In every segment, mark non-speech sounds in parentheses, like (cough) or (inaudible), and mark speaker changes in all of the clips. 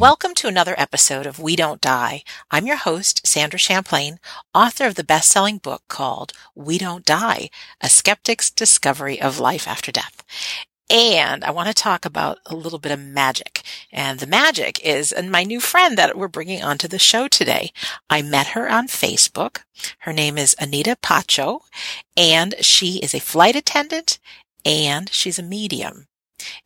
Speaker 1: Welcome to another episode of We Don't Die. I'm your host, Sandra Champlain, author of the best-selling book called We Don't Die, A Skeptic's Discovery of Life After Death. And I want to talk about a little bit of magic. And the magic is and my new friend that we're bringing onto the show today. I met her on Facebook. Her name is Anita Pacho, and she is a flight attendant and she's a medium.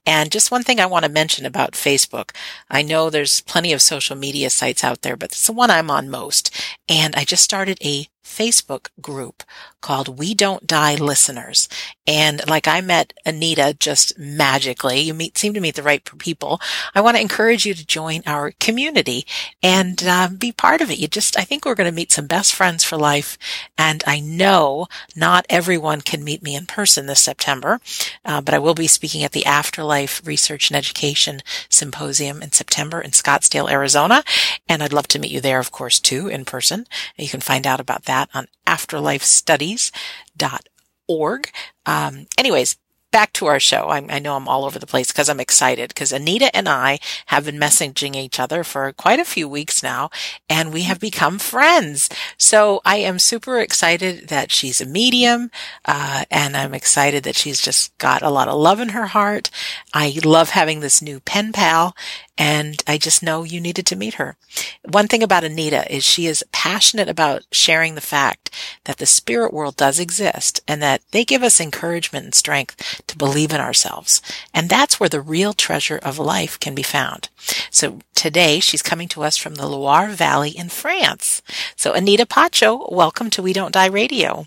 Speaker 1: And just one thing I want to mention about Facebook. I know there's plenty of social media sites out there, but it's the one I'm on most. And I just started a Facebook group called We Don't Die Listeners. And like I met Anita just magically, you meet, seem to meet the right people. I want to encourage you to join our community and uh, be part of it. You just, I think we're going to meet some best friends for life. And I know not everyone can meet me in person this September, uh, but I will be speaking at the Afterlife Research and Education Symposium in September in Scottsdale, Arizona. And I'd love to meet you there, of course, too, in person. You can find out about that that on afterlifestudies.org. Um, anyways, back to our show. I, I know I'm all over the place because I'm excited because Anita and I have been messaging each other for quite a few weeks now and we have become friends. So I am super excited that she's a medium, uh, and I'm excited that she's just got a lot of love in her heart. I love having this new pen pal and I just know you needed to meet her. One thing about Anita is she is passionate about sharing the fact that the spirit world does exist and that they give us encouragement and strength to believe in ourselves. And that's where the real treasure of life can be found. So today she's coming to us from the Loire Valley in France. So Anita Pacho, welcome to We Don't Die Radio.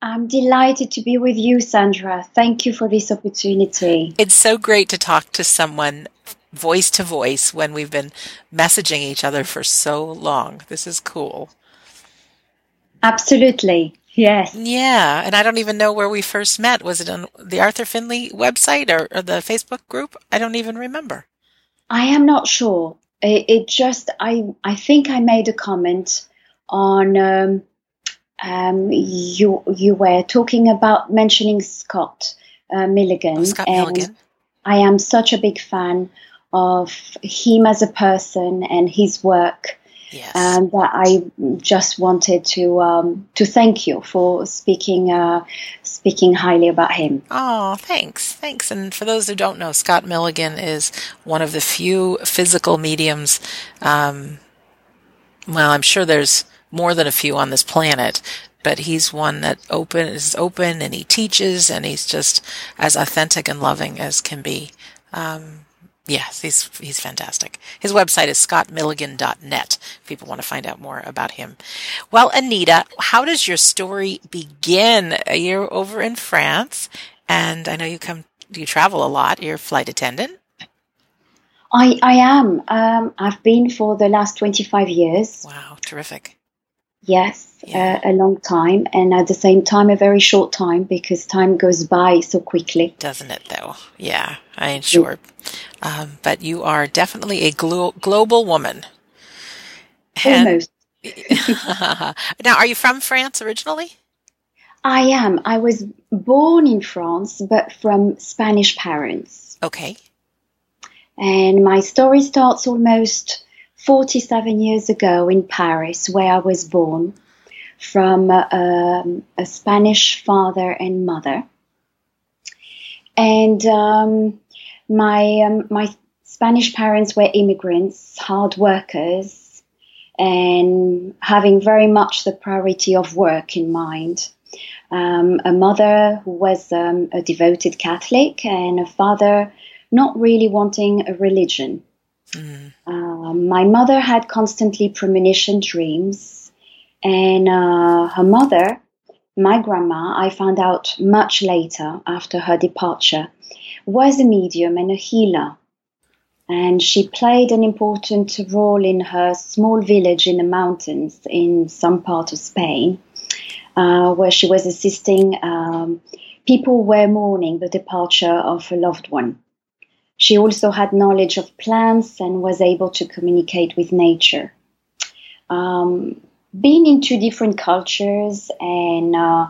Speaker 2: I'm delighted to be with you, Sandra. Thank you for this opportunity.
Speaker 1: It's so great to talk to someone voice to voice when we've been messaging each other for so long. This is cool.
Speaker 2: Absolutely. Yes.
Speaker 1: Yeah. And I don't even know where we first met. Was it on the Arthur Findlay website or, or the Facebook group? I don't even remember.
Speaker 2: I am not sure. It, it just, I, I think I made a comment on, um, um, you, you were talking about mentioning Scott uh, Milligan. Oh,
Speaker 1: Scott and Milligan.
Speaker 2: I am such a big fan of him as a person and his work.
Speaker 1: Yes.
Speaker 2: And that I just wanted to um, to thank you for speaking uh, speaking highly about him.
Speaker 1: Oh, thanks, thanks. And for those who don't know, Scott Milligan is one of the few physical mediums. Um, well, I'm sure there's more than a few on this planet, but he's one that open is open and he teaches and he's just as authentic and loving as can be. Um, Yes, he's he's fantastic. His website is scottmilligan.net if people want to find out more about him. Well, Anita, how does your story begin? You're over in France, and I know you come you travel a lot. You're a flight attendant.
Speaker 2: I I am. Um, I've been for the last twenty five years.
Speaker 1: Wow, terrific.
Speaker 2: Yes, yeah. uh, a long time, and at the same time, a very short time because time goes by so quickly.
Speaker 1: Doesn't it, though? Yeah, I ain't sure. Um, but you are definitely a glo- global woman.
Speaker 2: Almost. (laughs)
Speaker 1: now, are you from France originally?
Speaker 2: I am. I was born in France, but from Spanish parents.
Speaker 1: Okay.
Speaker 2: And my story starts almost 47 years ago in Paris, where I was born, from uh, um, a Spanish father and mother. And um, my um, my Spanish parents were immigrants, hard workers, and having very much the priority of work in mind. Um, a mother who was um, a devoted Catholic, and a father not really wanting a religion. Mm. Uh, my mother had constantly premonition dreams, and uh, her mother, my grandma, I found out much later after her departure, was a medium and a healer. And she played an important role in her small village in the mountains in some part of Spain, uh, where she was assisting um, people were mourning the departure of a loved one. She also had knowledge of plants and was able to communicate with nature. Um, being in two different cultures and uh,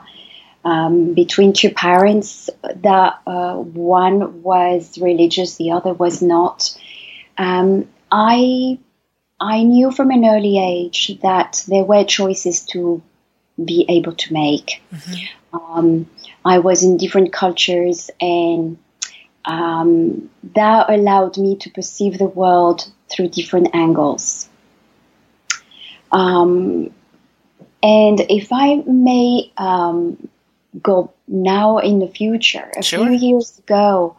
Speaker 2: um, between two parents, that uh, one was religious, the other was not. Um, I I knew from an early age that there were choices to be able to make. Mm-hmm. Um, I was in different cultures, and um, that allowed me to perceive the world through different angles. Um, and if I may um, go now in the future, a sure. few years ago,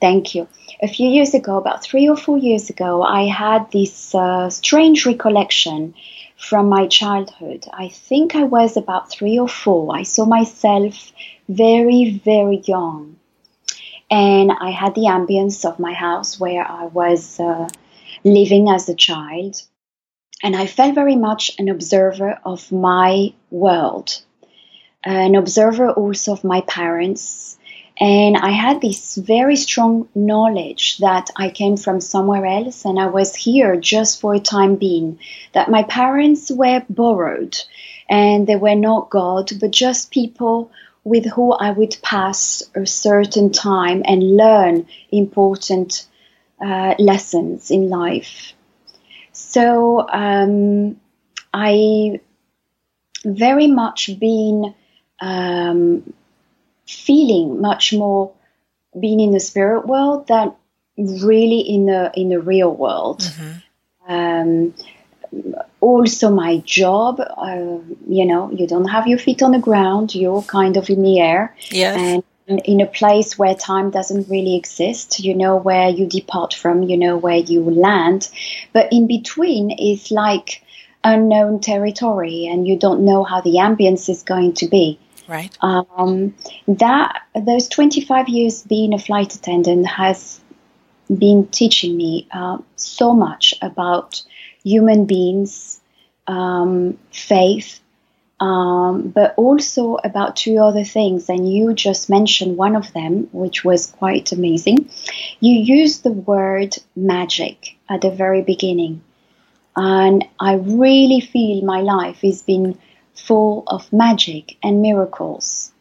Speaker 2: thank you. A few years ago, about three or four years ago, I had this uh, strange recollection from my childhood. I think I was about three or four. I saw myself very, very young. And I had the ambience of my house where I was uh, living as a child. And I felt very much an observer of my world, an observer also of my parents. And I had this very strong knowledge that I came from somewhere else and I was here just for a time being, that my parents were borrowed and they were not God, but just people with who I would pass a certain time and learn important uh, lessons in life. So um, I very much been um, feeling much more being in the spirit world than really in the in the real world. Mm-hmm. Um, also, my job, uh, you know, you don't have your feet on the ground; you're kind of in the air,
Speaker 1: yes.
Speaker 2: and in a place where time doesn't really exist. You know where you depart from, you know where you land, but in between is like unknown territory, and you don't know how the ambience is going to be.
Speaker 1: Right.
Speaker 2: Um, that those 25 years being a flight attendant has been teaching me uh, so much about human beings, um, faith, um, but also about two other things. And you just mentioned one of them, which was quite amazing. You used the word magic at the very beginning. And I really feel my life has been full of magic and miracles.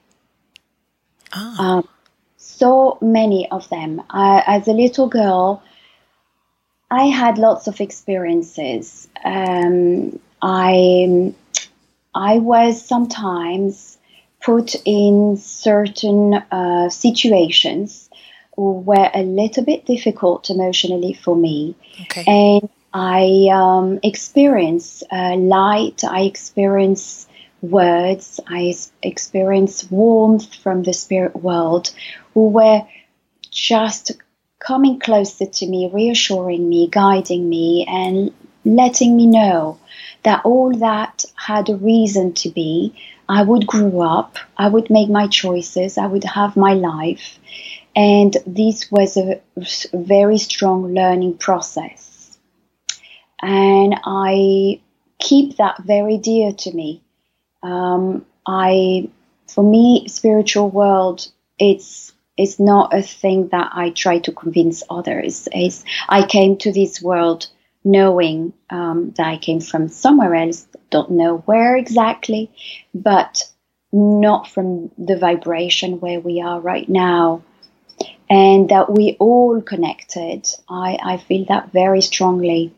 Speaker 2: Oh. Um, so many of them. Uh, as a little girl, I had lots of experiences. Um, I I was sometimes put in certain uh, situations were a little bit difficult emotionally for me,
Speaker 1: okay.
Speaker 2: and I um, experience uh, light. I experience words. I experience warmth from the spirit world, who were just coming closer to me, reassuring me, guiding me, and letting me know that all that had a reason to be. I would grow up, I would make my choices, I would have my life. And this was a very strong learning process. And I keep that very dear to me. Um, I, for me, spiritual world, it's it's not a thing that I try to convince others. It's, I came to this world knowing um, that I came from somewhere else, don't know where exactly, but not from the vibration where we are right now. And that we all connected. I, I feel that very strongly.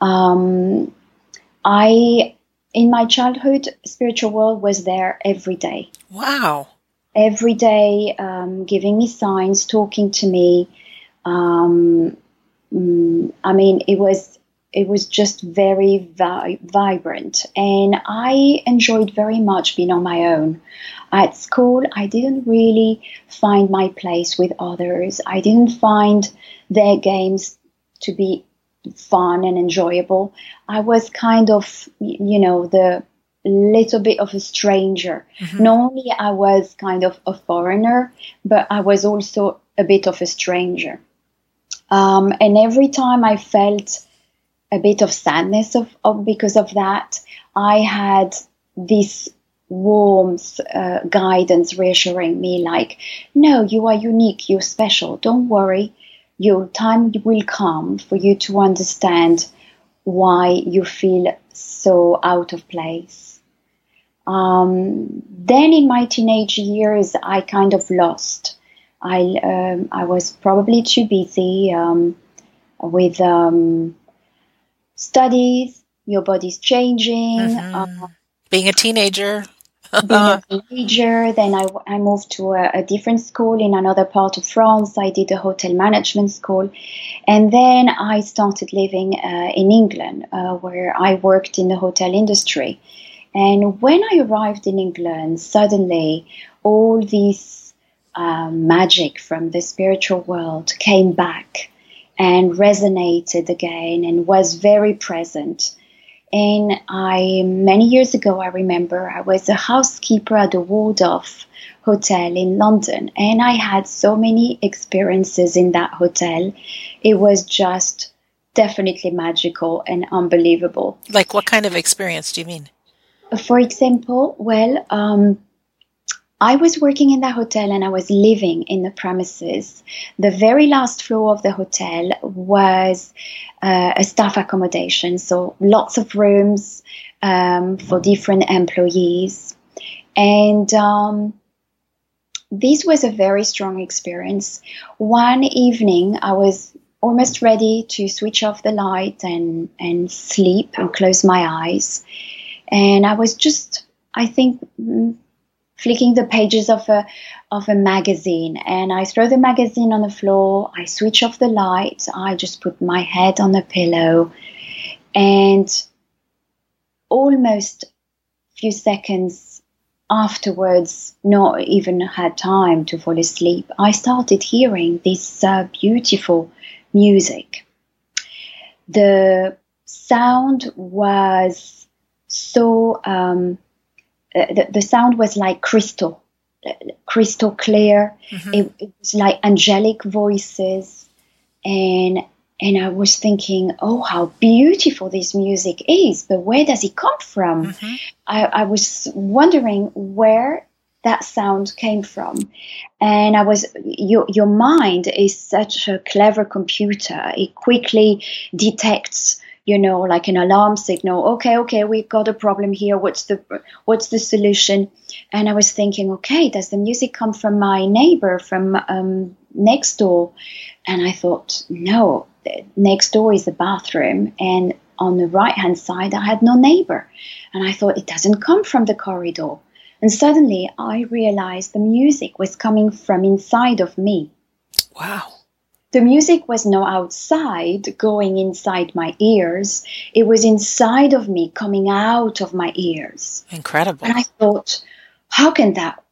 Speaker 2: Um, I, in my childhood, spiritual world was there every day.
Speaker 1: Wow
Speaker 2: every day um, giving me signs, talking to me. Um, mm, I mean, it was it was just very vi- vibrant, and I enjoyed very much being on my own. At school, I didn't really find my place with others. I didn't find their games to be fun and enjoyable. I was kind of, you know, the little bit of a stranger. Mm-hmm. Not only I was kind of a foreigner, but I was also a bit of a stranger. Um, and every time I felt a bit of sadness of, of because of that, I had this warmth, uh, guidance reassuring me like, no, you are unique, you're special, don't worry, your time will come for you to understand why you feel so out of place. Um, then in my teenage years, I kind of lost. I um, I was probably too busy. Um, with um, studies, your body's changing.
Speaker 1: Mm-hmm. Uh, Being a teenager.
Speaker 2: being a (laughs) teenager, then I, I moved to a, a, different school in another part of France. I did a hotel management school. And then I started living uh, in England, uh, where I worked in the hotel industry. And when I arrived in England, suddenly all this uh, magic from the spiritual world came back and resonated again and was very present. And I, many years ago, I remember I was a housekeeper at the Waldorf Hotel in London, and I had so many experiences in that hotel. It was just definitely magical and unbelievable.
Speaker 1: Like, what kind of experience do you mean?
Speaker 2: For example, well, um, I was working in the hotel and I was living in the premises. The very last floor of the hotel was uh, a staff accommodation, so lots of rooms um, for different employees. And um, this was a very strong experience. One evening, I was almost ready to switch off the light and, and sleep and close my eyes. And I was just, I think, mm, flicking the pages of a of a magazine. And I throw the magazine on the floor, I switch off the light, I just put my head on the pillow. And almost few seconds afterwards, not even had time to fall asleep, I started hearing this uh, beautiful music. The sound was so um, the, the sound was like crystal, crystal clear. Mm-hmm. It, it, was like angelic voices, and and I was thinking, oh, how beautiful this music is, but where does it come from? Mm-hmm. I, I was wondering where that sound came from. And I was, your, your mind is such a clever computer. It quickly detects you know, like an alarm signal. Okay, okay, we've got a problem here. What's the what's the solution? And I was thinking, okay, does the music come from my neighbor from um, next door? And I thought, no, next door is the bathroom, and on the right hand side, I had no neighbor. And I thought, it doesn't come from the corridor. And suddenly I realized the music was coming from inside of me.
Speaker 1: Wow
Speaker 2: the music was not outside going inside my ears. It was inside of me coming out of my ears.
Speaker 1: Incredible.
Speaker 2: And i thought how can that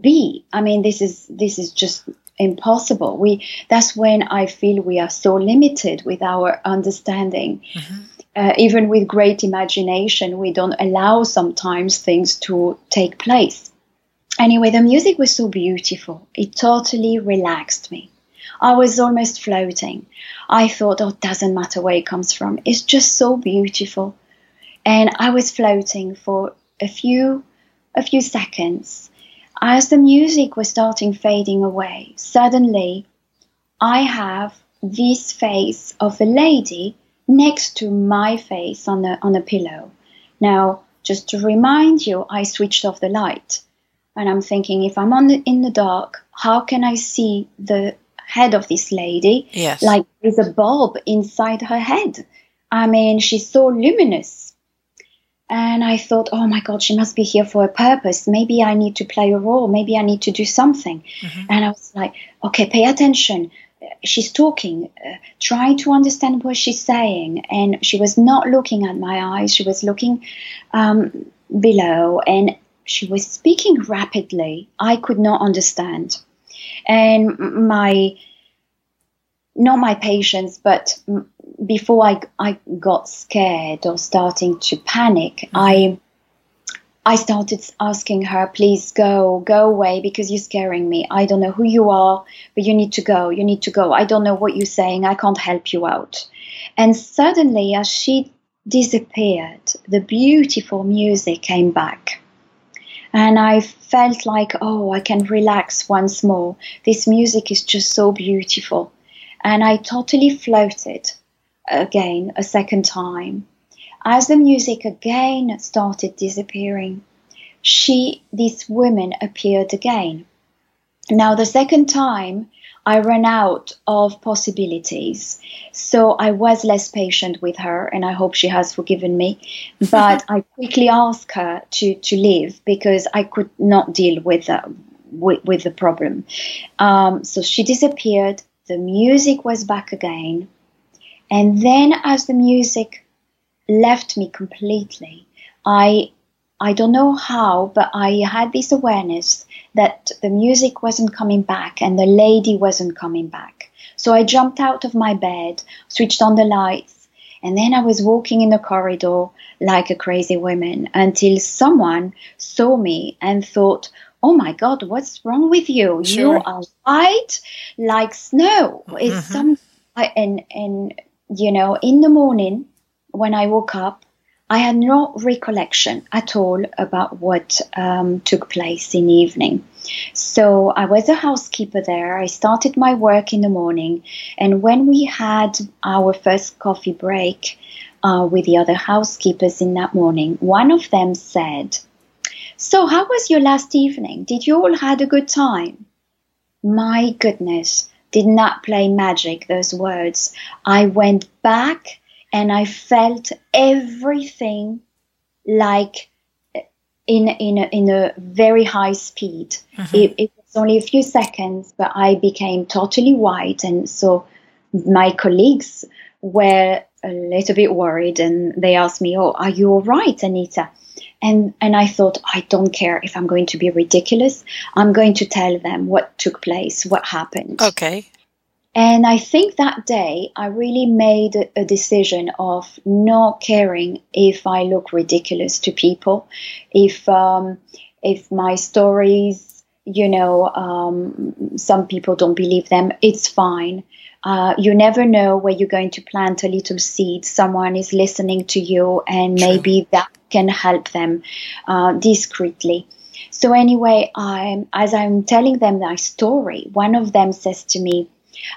Speaker 2: be? I mean this is this is just impossible. We that's when i feel we are so limited with our understanding. Mm-hmm. uh, even with great imagination we don't allow sometimes things to take place. Anyway the music was so beautiful. It totally relaxed me I was almost floating. I thought, oh, it doesn't matter where it comes from. It's just so beautiful. And I was floating for a few, a few seconds. As the music was starting fading away, suddenly I have this face of a lady next to my face on the on a pillow. Now, just to remind you, I switched off the light, and I'm thinking if I'm on the, in the dark, how can I see the head of this lady.
Speaker 1: Yes.
Speaker 2: Like there's a bulb inside her head. I mean, she's so luminous. And I thought, oh my God, she must be here for a purpose. Maybe I need to play a role. Maybe I need to do something. Mm-hmm. And I was like, okay, pay attention. She's talking, uh, trying to understand what she's saying. And she was not looking at my eyes. She was looking um, below and she was speaking rapidly. I could not understand and my not my patients, but before I, I got scared or starting to panic, mm-hmm. I I started asking her, please go, go away because you're scaring me. I don't know who you are, but you need to go. You need to go. I don't know what you're saying. I can't help you out. And suddenly, as she disappeared, the beautiful music came back. And I felt like, oh, I can relax once more. This music is just so beautiful. And I totally floated again a second time. As the music again started disappearing, she, this woman appeared again. Now, the second time, I ran out of possibilities. So I was less patient with her, and I hope she has forgiven me. (laughs) But I quickly asked her to, to leave because I could not deal with, uh, with, with, the problem. Um, so she disappeared. The music was back again. And then, as the music left me completely, I I don't know how, but I had this awareness that the music wasn't coming back and the lady wasn't coming back. So I jumped out of my bed, switched on the lights, and then I was walking in the corridor like a crazy woman until someone saw me and thought, Oh my God, what's wrong with you? Sure. You are white like snow. It's mm-hmm. some, I, and, and, you know, in the morning when I woke up, I had no recollection at all about what um, took place in the evening. So I was a housekeeper there. I started my work in the morning, and when we had our first coffee break uh, with the other housekeepers in that morning, one of them said, "So how was your last evening? Did you all had a good time?" My goodness, did not play magic those words. I went back and I felt everything like in in a, in a very high speed. Mm-hmm. It, it, was only a few seconds, but I became totally white, and so my colleagues were a little bit worried, and they asked me, "Oh, are you all right, Anita?" And and I thought, I don't care if I'm going to be ridiculous. I'm going to tell them what took place, what happened.
Speaker 1: Okay.
Speaker 2: And I think that day I really made a decision of not caring if I look ridiculous to people, if um, if my stories, you know, um, some people don't believe them. It's fine. Uh, you never know where you're going to plant a little seed. Someone is listening to you, and maybe that can help them uh, discreetly. So anyway, I'm, as I'm telling them my story, one of them says to me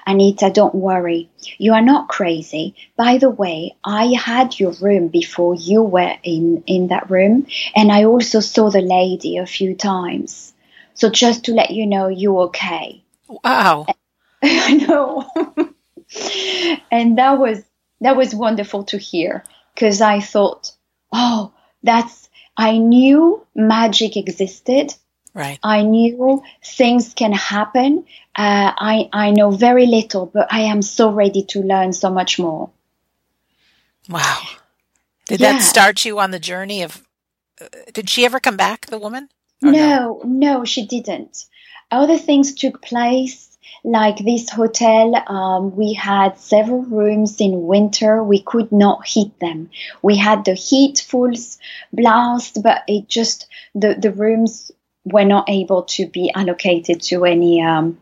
Speaker 2: Anita, don't worry. You are not crazy. By the way, I had your room before you were in, in that room, and I also saw the lady a few times. So just to let you know, you're okay.
Speaker 1: Wow. (laughs)
Speaker 2: I know. and that was that was wonderful to hear because I thought, oh, that's I knew magic existed
Speaker 1: Right.
Speaker 2: I knew things can happen. Uh, I I know very little, but I am so ready to learn so much more.
Speaker 1: Wow. Did yeah. that start you on the journey of? Uh, did she ever come back, the woman?
Speaker 2: No, no, no, she didn't. Other things took place like this hotel, um, we had several rooms in winter. We could not heat them. We had the heat full blast, but it just the the rooms were not able to be allocated to any um,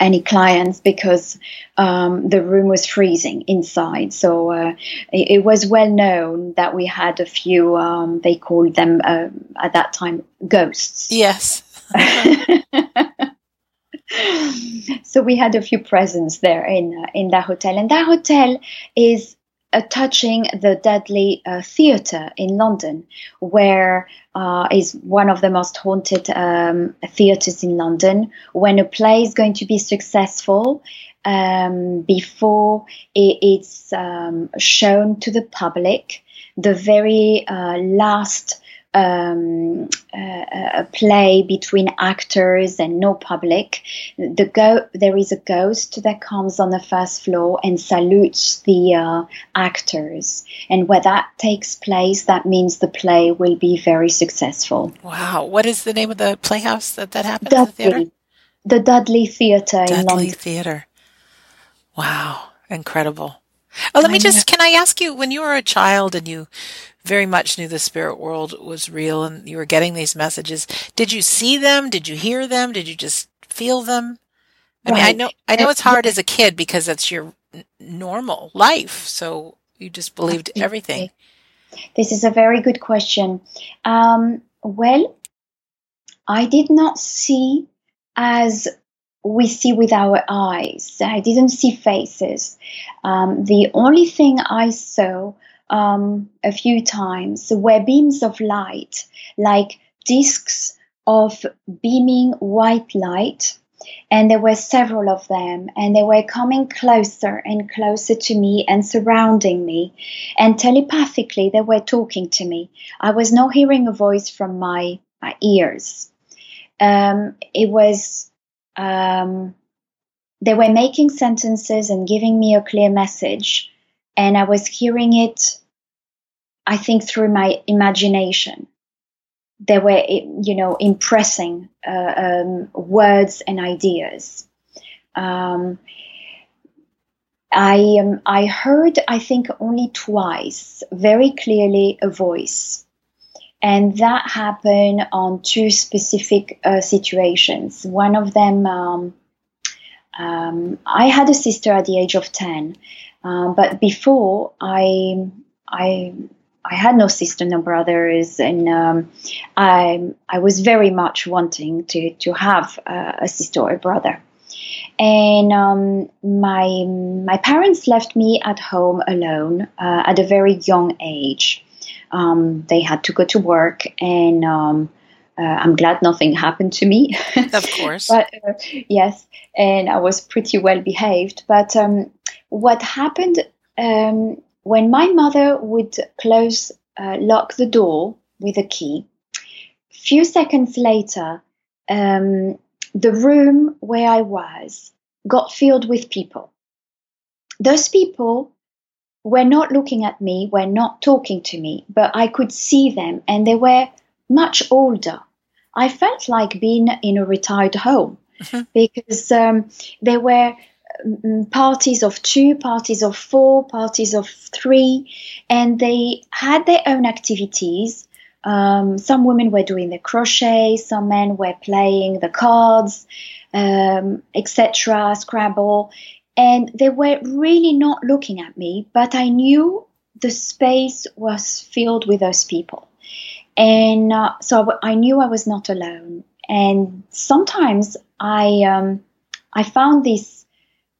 Speaker 2: any clients because um, the room was freezing inside. So uh, it, it, was well known that we had a few. Um, they called them uh, at that time ghosts.
Speaker 1: Yes. (laughs)
Speaker 2: so we had a few presents there in uh, in that hotel, and that hotel is uh, touching the Dudley uh, Theatre in London, where uh, is one of the most haunted um, theatres in London. When a play is going to be successful, um, before it, it's um, shown to the public, the very uh, last um, a play between actors and no public. The go- there is a ghost that comes on the first floor and salutes the uh, actors. And where that takes place, that means the play will be very successful.
Speaker 1: Wow. What is the name of the playhouse that that happens Dudley, the theater?
Speaker 2: The Dudley Theatre
Speaker 1: Dudley
Speaker 2: in London.
Speaker 1: Theatre. Wow. Incredible. Oh, let me just, can I ask you, when you were a child and you very much knew the spirit world was real and you were getting these messages. Did you see them? Did you hear them? Did you just feel them? I right. mean, I know, I know it's hard as a kid because that's your n- normal life. So you just believed everything.
Speaker 2: This is a very good question. Um, well, I did not see as we see with our eyes. I didn't see faces. Um, the only thing I saw um, a few times. Were beams of light, like discs of beaming white light and there were several of them and they were coming closer and closer to me and surrounding me. And telepathically they were talking to me. I was not hearing a voice from my, my ears. Um, it was um, they were making sentences and giving me a clear message and i was hearing it i think through my imagination they were, you know, impressing uh, um, words and ideas. Um, I um, I heard, I think, only twice, very clearly, a voice, and that happened on two specific uh, situations. One of them, um, um, I had a sister at the age of ten, um, but before I I I had no sister, no brothers, and um, I I was very much wanting to to have uh, a sister or a brother. And um, my my parents left me at home alone uh, at a very young age. Um, they had to go to work, and um, uh, I'm glad nothing happened to me.
Speaker 1: Of course, (laughs)
Speaker 2: but uh, yes, and I was pretty well behaved. But um, what happened? Um, when my mother would close, uh, lock the door with a key, few seconds later, um, the room where I was got filled with people. Those people were not looking at me, were not talking to me, but I could see them and they were much older. I felt like being in a retired home mm-hmm. because um, they were parties of two, parties of four, parties of three, and they had their own activities. Um, some women were doing the crochet, some men were playing the cards, um, etc., Scrabble, and they were really not looking at me, but I knew the space was filled with those people. And uh, so I knew I was not alone. And sometimes I, um, I found this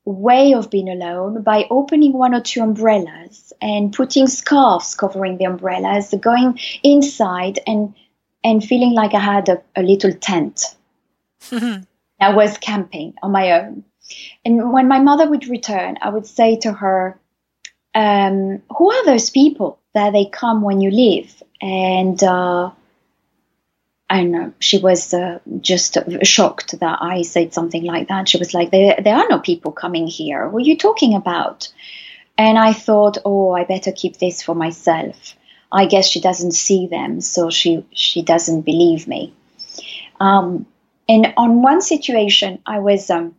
Speaker 2: way of being alone by opening one or two umbrellas and putting scarves covering the umbrellas, going inside and and feeling like I had a, a little tent. (laughs) I was camping on my own. And when my mother would return, I would say to her, um, Who are those people that they come when you leave? And uh, and she was uh, just shocked that I said something like that. She was like, there, there are no people coming here. What are you talking about? And I thought, oh, I better keep this for myself. I guess she doesn't see them, so she, she doesn't believe me. Um, and on one situation, I was um,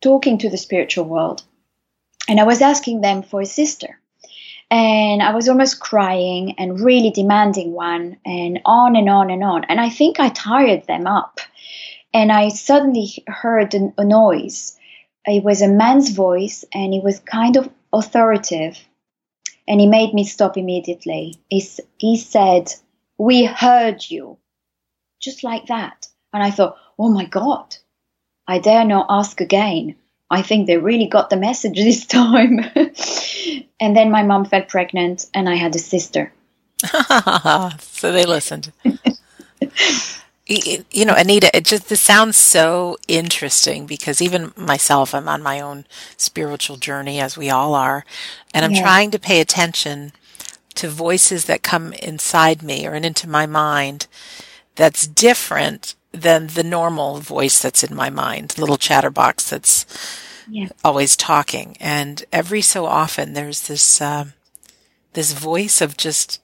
Speaker 2: talking to the spiritual world and I was asking them for a sister and I was almost crying and really demanding one and on and on and on. And I think I tired them up. And I suddenly heard a noise. It was a man's voice and he was kind of authoritative. And he made me stop immediately. He, he said, We heard you. Just like that. And I thought, Oh my God, I dare not ask again. I think they really got the message (laughs) this time. And then my mom fell pregnant, and I had a sister. (laughs)
Speaker 1: so they listened. (laughs) you know, Anita, it just this sounds so interesting because even myself, I'm on my own spiritual journey, as we all are, and I'm yeah. trying to pay attention to voices that come inside me or into my mind that's different than the normal voice that's in my mind, little chatterbox that's yeah. always talking. And every so often, there's this uh, this voice of just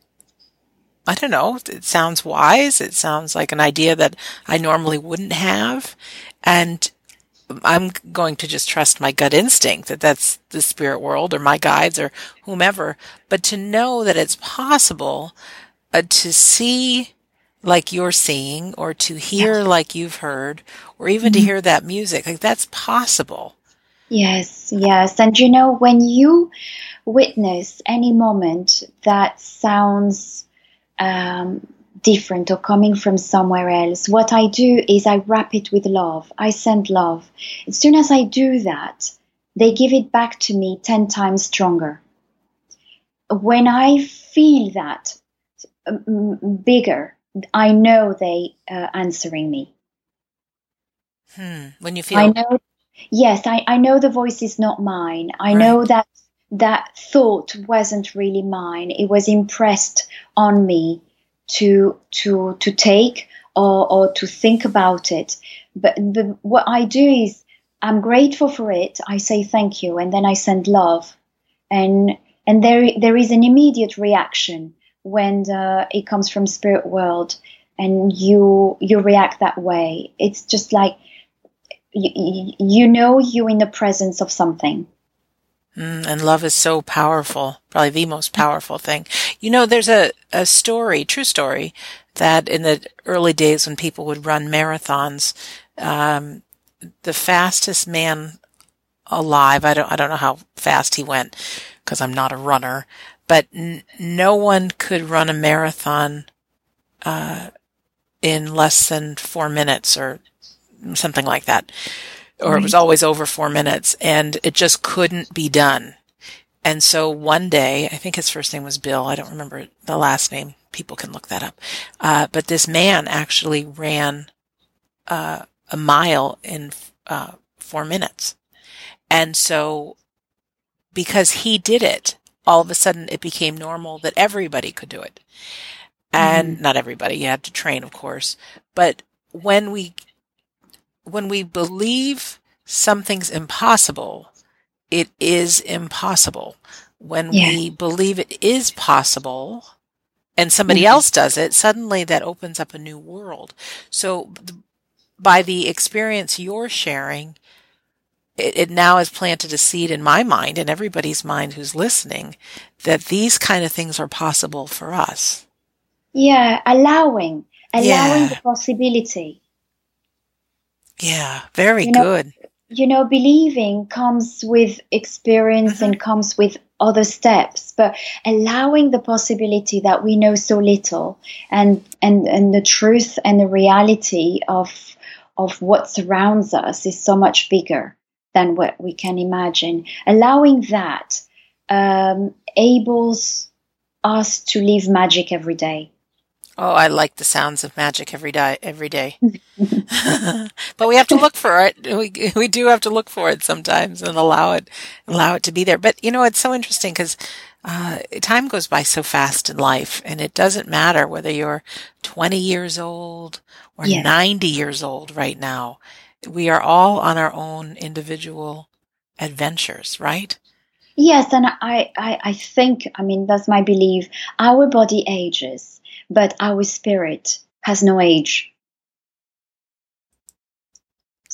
Speaker 1: I don't know. It sounds wise. It sounds like an idea that I normally wouldn't have, and I'm going to just trust my gut instinct that that's the spirit world or my guides or whomever. But to know that it's possible uh, to see like you're seeing or to hear yes. like you've heard or even mm-hmm. to hear that music like that's possible
Speaker 2: yes yes and you know when you witness any moment that sounds um, different or coming from somewhere else what i do is i wrap it with love i send love as soon as i do that they give it back to me 10 times stronger when i feel that um, bigger I know they are answering me.
Speaker 1: Hmm. When you feel.
Speaker 2: I know. Yes, I, I know the voice is not mine. I right. know that that thought wasn't really mine. It was impressed on me to to to take or, or to think about it. But the, what I do is I'm grateful for it. I say thank you, and then I send love, and and there there is an immediate reaction when uh, it comes from spirit world, and you you react that way. It's just like you, you know you're in the presence of something.
Speaker 1: Mm, and love is so powerful, probably the most powerful thing. You know, there's a, a story, true story, that in the early days when people would run marathons, um, the fastest man alive, I don't, I don't know how fast he went because I'm not a runner, but n- no one could run a marathon, uh, in less than four minutes or something like that. Or it was always over four minutes and it just couldn't be done. And so one day, I think his first name was Bill. I don't remember the last name. People can look that up. Uh, but this man actually ran, uh, a mile in, uh, four minutes. And so because he did it, all of a sudden it became normal that everybody could do it. And mm. not everybody, you had to train, of course. But when we when we believe something's impossible, it is impossible. When yeah. we believe it is possible and somebody mm-hmm. else does it, suddenly that opens up a new world. So by the experience you're sharing, it, it, now has planted a seed in my mind and everybody's mind who's listening that these kind of things are possible for us.
Speaker 2: Yeah, allowing, allowing yeah. the possibility.
Speaker 1: Yeah, very you know, good.
Speaker 2: You know, believing comes with experience mm-hmm. and comes with other steps, but allowing the possibility that we know so little and and and the truth and the reality of of what surrounds us is so much bigger than what we can imagine. Allowing that um, enables us to live magic every day.
Speaker 1: Oh, I like the sounds of magic every day. Every day, (laughs) but we have to look for it. We we do have to look for it sometimes and allow it allow it to be there. But you know, it's so interesting because uh, time goes by so fast in life, and it doesn't matter whether you're 20 years old or yes. 90 years old right now. We are all on our own individual adventures, right?
Speaker 2: Yes, and I, I, I think, I mean, that's my belief. Our body ages but our spirit has no age.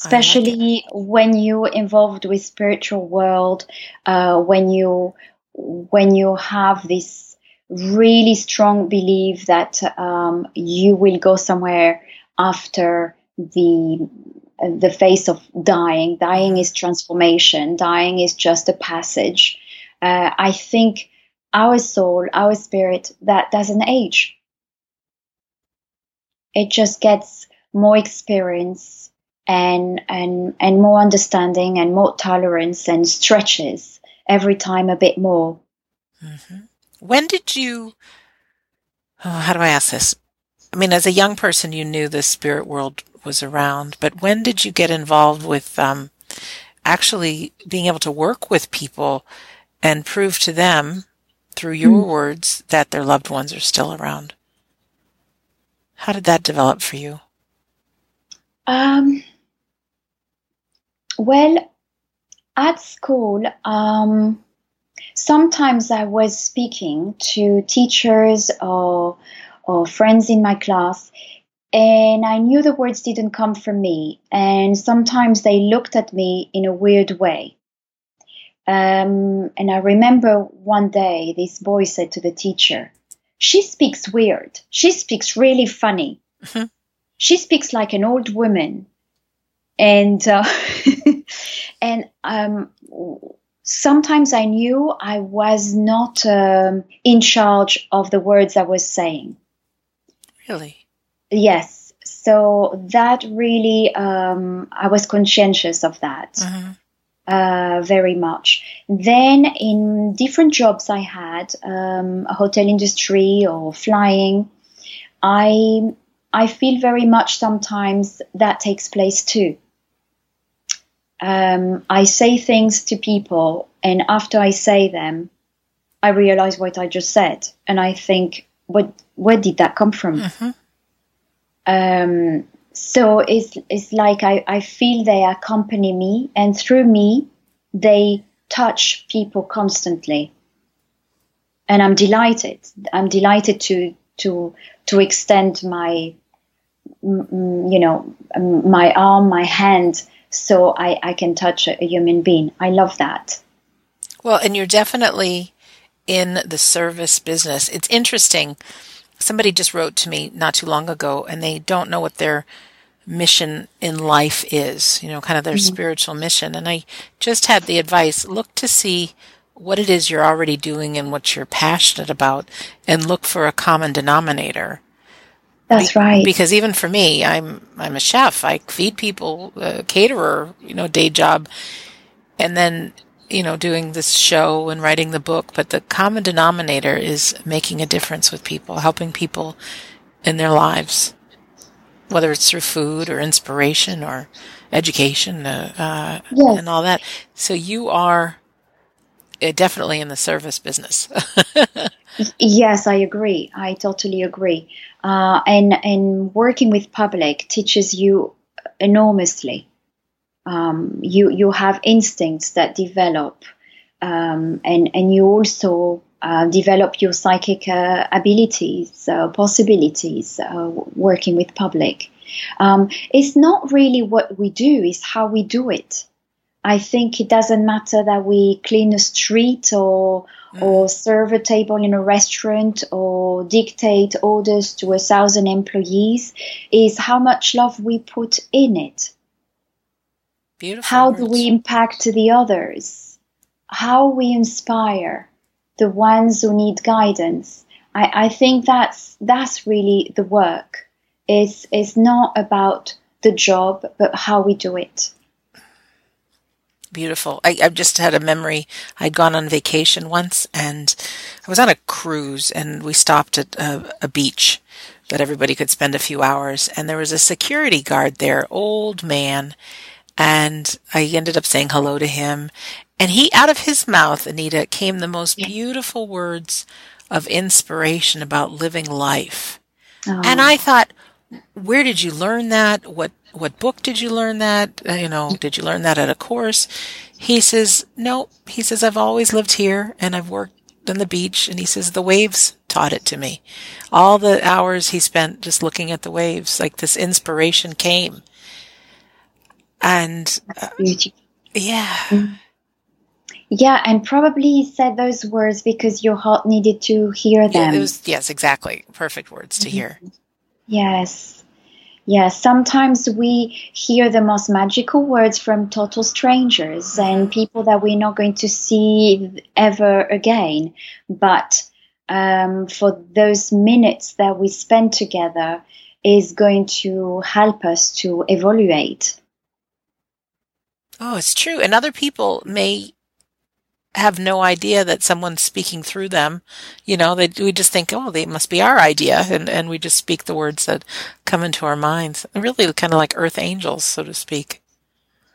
Speaker 2: Especially when you're involved with spiritual world, uh, when you when you have this really strong belief that um, you will go somewhere after the the phase of dying. Dying is transformation. Dying is just a passage. Uh, I think our soul, our spirit, that doesn't age it just gets more experience and and and more understanding and more tolerance and stretches every time a bit more.
Speaker 1: Mm-hmm. When did you? Oh, how do I ask this? I mean, as a young person, you knew the spirit world was around, but when did you get involved with um, actually being able to work with people and prove to them through your mm. words that their loved ones are still around? How did that develop for you?
Speaker 2: Um, well, at school, um, sometimes I was speaking to teachers or, or friends in my class, and I knew the words didn't come from me. And sometimes they looked at me in a weird way. Um, and I remember one day this boy said to the teacher, she speaks weird. She speaks really funny. Mm-hmm. She speaks like an old woman. And, uh, (laughs) and, um, sometimes I knew I was not um, in charge of the words I was saying.
Speaker 1: Really?
Speaker 2: Yes. So that really, um, I was conscientious of that. Mm-hmm uh, very much. Then in different jobs I had, um, hotel industry or flying, I I feel very much sometimes that takes place too. um, I say things to people, and after I say them, I realize what I just said, and I think, what where did that come from?
Speaker 1: Mm-hmm.
Speaker 2: Um, so it's it's like I, I feel they accompany me, and through me, they touch people constantly, and I'm delighted. I'm delighted to to to extend my you know my arm, my hand, so I, I can touch a, a human being. I love that.
Speaker 1: Well, and you're definitely in the service business. It's interesting. Somebody just wrote to me not too long ago, and they don't know what their mission in life is, you know, kind of their mm-hmm. spiritual mission. And I just had the advice look to see what it is you're already doing and what you're passionate about, and look for a common denominator.
Speaker 2: That's Be- right.
Speaker 1: Because even for me, I'm I'm a chef. I feed people, a caterer, you know, day job, and then you know doing this show and writing the book. But the common denominator is making a difference with people, helping people in their lives, whether it's through food or inspiration or education uh, uh, yes. and all that. So you are uh, definitely in the service business. (laughs)
Speaker 2: yes, I agree. I totally agree. Uh, and and working with public teaches you enormously. Um, you you have instincts that develop, um, and and you also uh, develop your psychic uh, abilities, uh, possibilities uh, working with public. Um, it's not really what we do; it's how we do it. I think it doesn't matter that we clean a street or mm. or serve a table in a restaurant or dictate orders to a thousand employees. Is how much love we put in it.
Speaker 1: Beautiful.
Speaker 2: How
Speaker 1: words.
Speaker 2: do we impact the others? How we inspire the ones who need guidance. I, I think that's that's really the work. It's it's not about the job, but how we do it.
Speaker 1: Beautiful. I, I just had a memory. I'd gone on vacation once and I was on a cruise and we stopped at a, a beach that everybody could spend a few hours. And there was a security guard there, old man. And I ended up saying hello to him. And he, out of his mouth, Anita, came the most beautiful words of inspiration about living life. Oh. And I thought, where did you learn that? What what book did you learn that? Uh, you know, did you learn that at a course? He says, no. He says, I've always lived here and I've worked on the beach. And he says, the waves taught it to me. All the hours he spent just looking at the waves, like this inspiration came. And uh, yeah. Mm.
Speaker 2: Yeah, and probably said those words because your heart needed to hear them.
Speaker 1: Yeah, was, yes, exactly. Perfect words to hear.
Speaker 2: Yes. Yes, sometimes we hear the most magical words from total strangers and people that we're not going to see ever again. But um, for those minutes that we spend together is going to help us to evaluate.
Speaker 1: Oh, it's true. And other people may have no idea that someone's speaking through them. You know, they, we just think, oh, they must be our idea. And, and we just speak the words that come into our minds. Really kind of like earth angels, so to speak.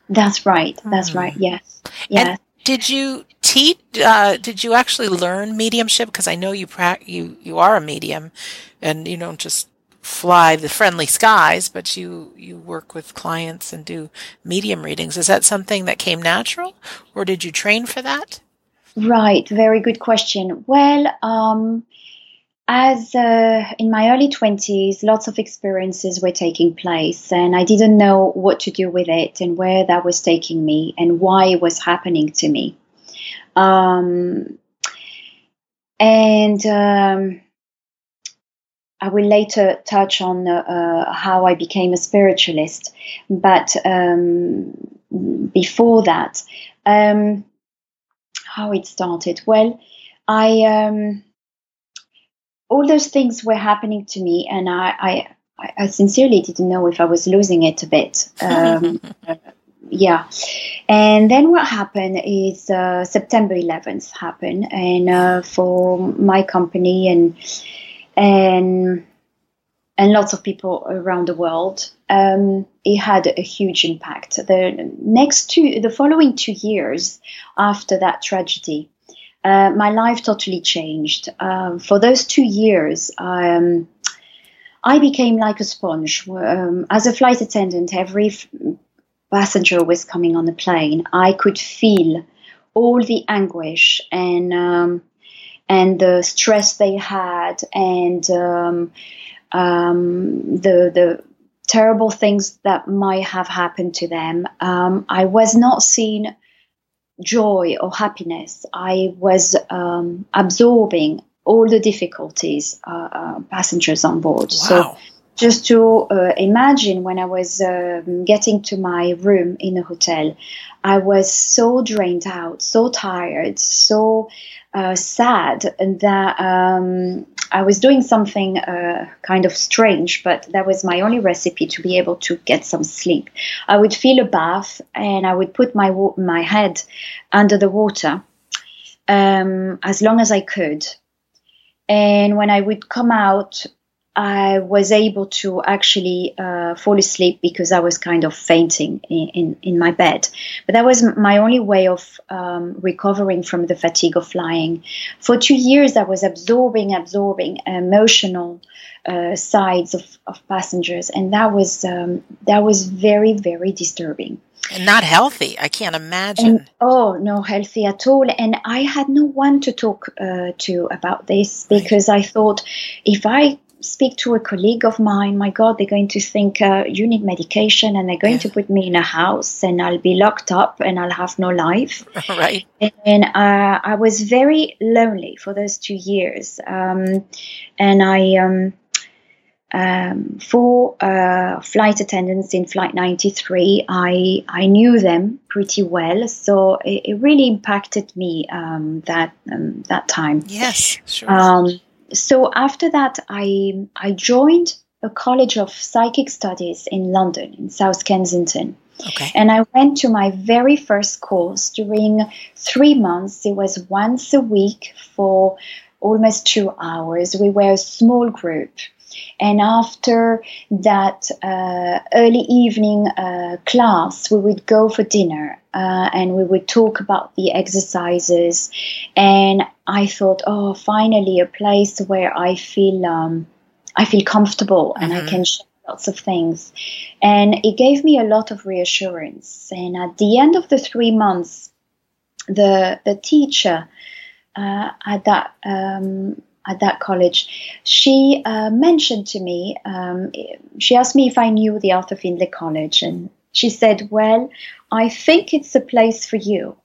Speaker 2: That's right. That's mm. right. Yes. Yes. And
Speaker 1: did you teach, uh, did you actually learn mediumship? Because I know you, pra- you, you are a medium and you don't just fly the friendly skies, but you, you work with clients and do medium readings. Is that something that came natural or did you train for that?
Speaker 2: Right, very good question. Well, um, as uh, in my early 20s, lots of experiences were taking place, and I didn't know what to do with it and where that was taking me and why it was happening to me. Um, and um, I will later touch on uh, how I became a spiritualist, but um, before that, um, how it started. Well, I um, all those things were happening to me, and I, I, I sincerely didn't know if I was losing it a bit. Um, (laughs) yeah, and then what happened is uh, September 11th happened, and uh, for my company and and and lots of people around the world. Um, it had a huge impact. The next two, the following two years after that tragedy, uh, my life totally changed. Um, for those two years, um, I became like a sponge. Um, as a flight attendant, every f- passenger was coming on the plane, I could feel all the anguish and um, and the stress they had and um, um, the the terrible things that might have happened to them. Um, I was not seeing joy or happiness. I was um, absorbing all the difficulties uh, uh, passengers on board.
Speaker 1: Wow.
Speaker 2: So just to uh, imagine when I was um, getting to my room in a hotel, I was so drained out, so tired, so uh, sad and that um, I was doing something uh, kind of strange, but that was my only recipe to be able to get some sleep. I would feel a bath and I would put my wa- my head under the water um, as long as I could. And when I would come out, I was able to actually uh, fall asleep because I was kind of fainting in, in, in, my bed. But that was my only way of um, recovering from the fatigue of flying. For two years, I was absorbing, absorbing emotional uh, sides of, of passengers, and that was um, that was very, very disturbing.
Speaker 1: And not healthy. I can't imagine.
Speaker 2: And, oh, no healthy at all. And I had no one to talk uh, to about this because I thought if I speak to a colleague of mine, my God, they're going to think uh, you need medication and they're going yeah. to put me in a house and I'll be locked up and I'll have no life. (laughs)
Speaker 1: right.
Speaker 2: And uh, I was very lonely for those two years. Um, and I, um, um, for uh, flight attendants in Flight 93, I, I knew them pretty well. So it, it really impacted me um, that, um, that time.
Speaker 1: Yes, sure
Speaker 2: Um, so after that, I I joined a college of psychic studies in London, in South Kensington.
Speaker 1: Okay.
Speaker 2: And I went to my very first course during three months. It was once a week for almost two hours. We were a small group. And after that uh, early evening uh, class, we would go for dinner uh, and we would talk about the exercises. And I thought, oh, finally, a place where I feel um, I feel comfortable and
Speaker 1: Mhm.
Speaker 2: I can share lots of things. And it gave me a lot of reassurance. And at the end of the three months, the the teacher uh, at that um, at that college, she uh, mentioned to me. Um, she asked me if I knew the Arthur Findlay College, and she said, "Well, I think it's a place for you.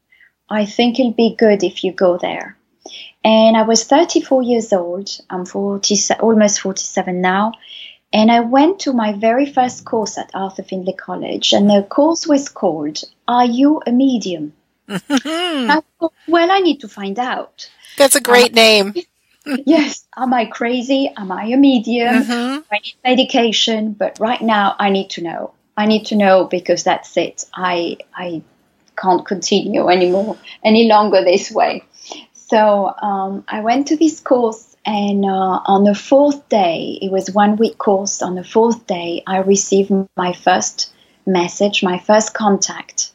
Speaker 2: I think it'll be good if you go there." And I was 34 years old. I'm 40, almost 47 now. And I went to my very first course at Arthur Findlay College, and the course was called "Are You a Medium?" (laughs) I thought, well, I need to find out.
Speaker 1: That's a great name.
Speaker 2: Yes, am I crazy? Am I a medium?
Speaker 1: Mhm.
Speaker 2: I need medication, but right now I need to know. I need to know because that's it. I I can't continue anymore any longer this way. So um, I went to this course, and uh, on the fourth day, it was one week course. On the fourth day, I received my first message, my first contact,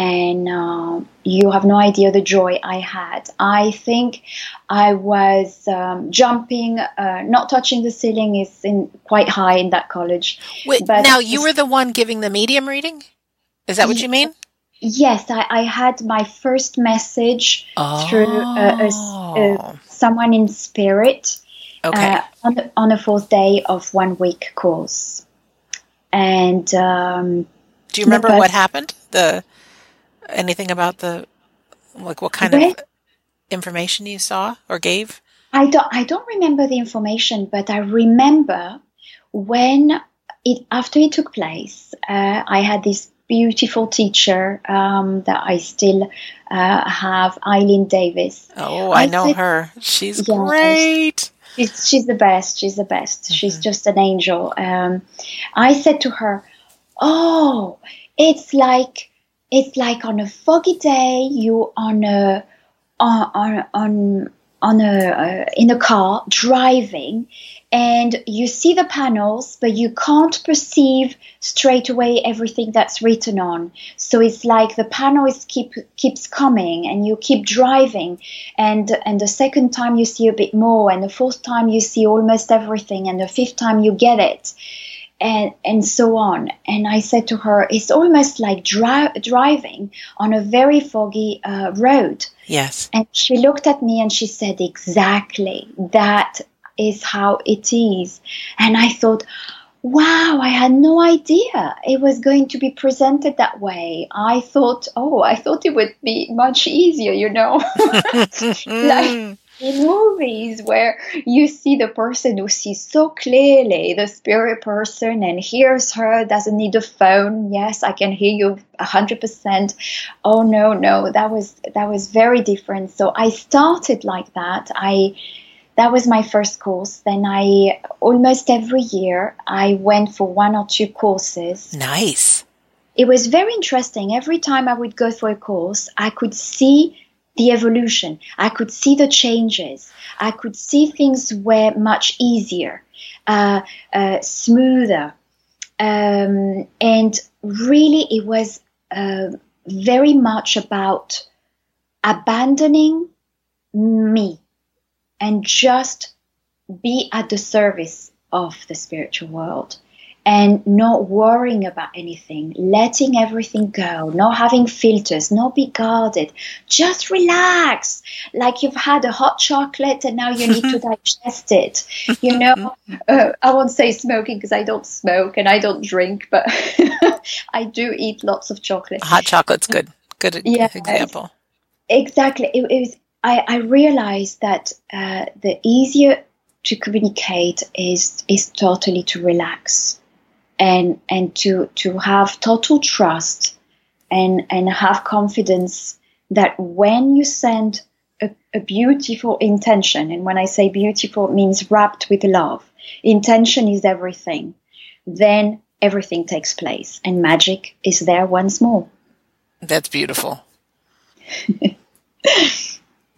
Speaker 2: and uh, you have no idea the joy I had. I think I was um, jumping, uh, not touching the ceiling is in, quite high in that college.
Speaker 1: Wait,
Speaker 2: But-
Speaker 1: now you were the one giving the medium reading? Is that what you mean?
Speaker 2: Yes, I, I had my first message through uh,
Speaker 1: Oh.
Speaker 2: uh, someone in spirit
Speaker 1: Okay.
Speaker 2: uh, on, the, on the fourth day of one week course. And um,
Speaker 1: Do you remember
Speaker 2: but-
Speaker 1: what happened? The anything about the like what kind
Speaker 2: Well-
Speaker 1: of information you saw or gave?
Speaker 2: I don't I don't remember the information, but I remember when it after it took place, uh, I had this beautiful teacher um, that I still uh, have, Eileen Davies.
Speaker 1: Oh, I,
Speaker 2: I
Speaker 1: know
Speaker 2: think-
Speaker 1: her. She's
Speaker 2: Yes.
Speaker 1: great.
Speaker 2: She's, she's the best. She's the best. She's
Speaker 1: Mhm.
Speaker 2: just an angel. Um, I said to her, "Oh, it's like it's like on a foggy day. You on a on on on, a uh, in a car driving, and you see the panels, but you can't perceive straight away everything that's written on. So it's like the panel is keep keeps coming, and you keep driving, and and the second time you see a bit more, and the fourth time you see almost everything, and the fifth time you get it. And, and so on. And I said to her, it's almost like dri- driving on a very foggy uh, road.
Speaker 1: Yes.
Speaker 2: And she looked at me and she said, exactly. That is how it is. And I thought, wow, I had no idea it was going to be presented that way. I thought, oh, I thought it would be much easier, you know, (laughs) (laughs) like in movies where you see the person who sees so clearly the spirit person and hears her, doesn't need a phone. Yes, I can hear you a hundred percent. Oh no, no, that was that was very different. So I started like that. I that was my first course. Then I almost every year I went for one or two courses.
Speaker 1: Nice.
Speaker 2: It was very interesting. Every time I would go for a course, I could see the evolution. I could see the changes. I could see things were much easier, uh, uh, smoother. Um, and really, it was uh, very much about abandoning me and just be at the service of the spiritual world and not worrying about anything, letting everything go, not having filters, not be guarded. Just relax, like you've had a hot chocolate and now you need to (laughs) digest it. You know, uh, I won't say smoking because I don't smoke and I don't drink, but (laughs) I do eat lots of chocolate.
Speaker 1: Hot chocolate's good. Good yeah, example.
Speaker 2: Exactly. It, it was I, I realized that uh, the easier to communicate is is totally to relax and and to to have total trust and and have confidence that when you send a, a beautiful intention and when I say beautiful it means wrapped with love intention is everything then everything takes place and magic is there once more
Speaker 1: that's beautiful (laughs)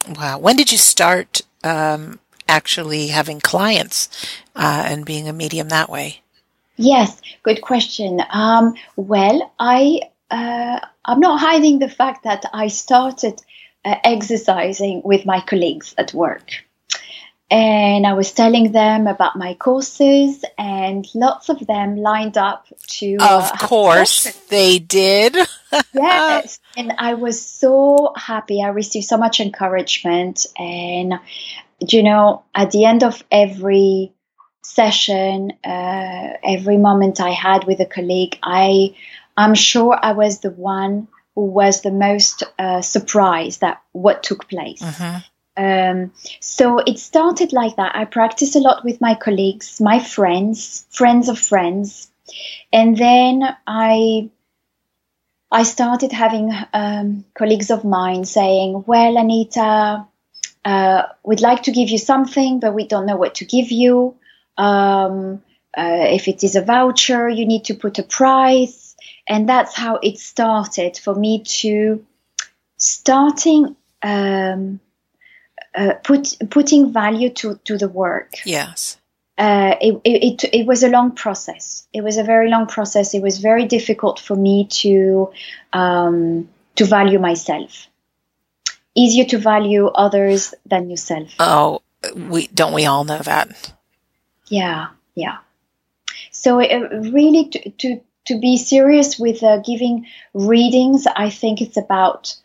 Speaker 1: Wow. When did you start um, actually having clients uh, and being a medium that way?
Speaker 2: Yes, good question. Um, well, I uh, I'm not hiding the fact that I started uh, exercising with my colleagues at work and I was telling them about my courses, and lots of them lined up to.
Speaker 1: Uh, of course, they did.
Speaker 2: yes, (laughs) and I was so happy. I received so much encouragement, and you know, at the end of every session, uh, every moment I had with a colleague, I, I'm sure I was the one who was the most uh, surprised at what took place. Mm-hmm um, so it started like that. I practiced a lot with my colleagues, my friends, friends of friends, and then I I started having um, colleagues of mine saying, "Well, Anita, uh, we'd like to give you something, but we don't know what to give you. Um, uh, if it is a voucher, you need to put a price." And that's how it started for me to starting. Um, uh, put putting value to to the work.
Speaker 1: Yes.
Speaker 2: Uh, it, it, it was a long process. It was a very long process. It was very difficult for me to um, to value myself. Easier to value others than yourself.
Speaker 1: Oh, we don't we all know that?
Speaker 2: Yeah, yeah. So uh, really, to, to to be serious with uh, giving readings, I think it's about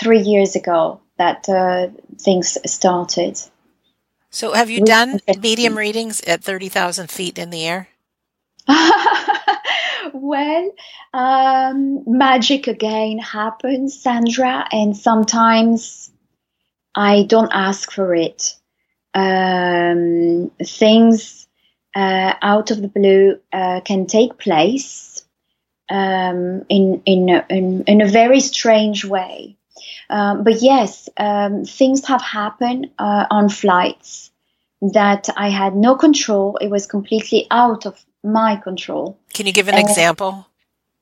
Speaker 2: three years ago that uh, things started.
Speaker 1: So, have you done medium readings at 30,000 feet in the air? (laughs)
Speaker 2: well, um, magic again happens, Sandra, and sometimes I don't ask for it. Um, things uh, out of the blue uh, can take place um, in, in, in, in a very strange way. Um, but yes, um, things have happened uh, on flights that I had no control. It was completely out of my control.
Speaker 1: Can you give an uh, example?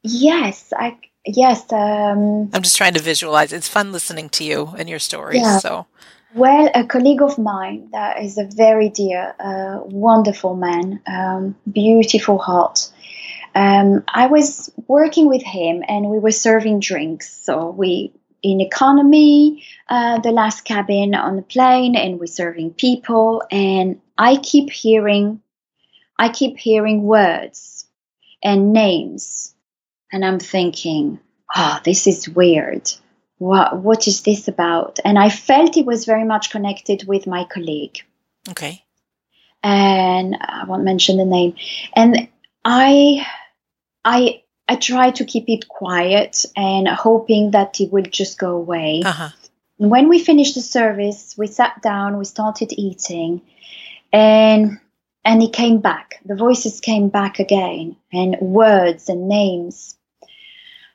Speaker 2: Yes, I yes. Um,
Speaker 1: I'm just trying to visualize. It's fun listening to you and your stories. Yeah. So
Speaker 2: Well, a colleague of mine that is a very dear, uh, wonderful man, um, beautiful heart. Um, I was working with him and we were serving drinks. So we in economy, uh, the last cabin on the plane, and we're serving people. And I keep hearing, I keep hearing words and names, and I'm thinking, oh, this is weird what what is this about? And I felt it was very much connected with my colleague.
Speaker 1: Okay.
Speaker 2: And I won't mention the name. And I I I tried to keep it quiet and hoping that it would just go away. Uh-huh. When we finished the service, we sat down, we started eating, and and it came back. The voices came back again, and words and names.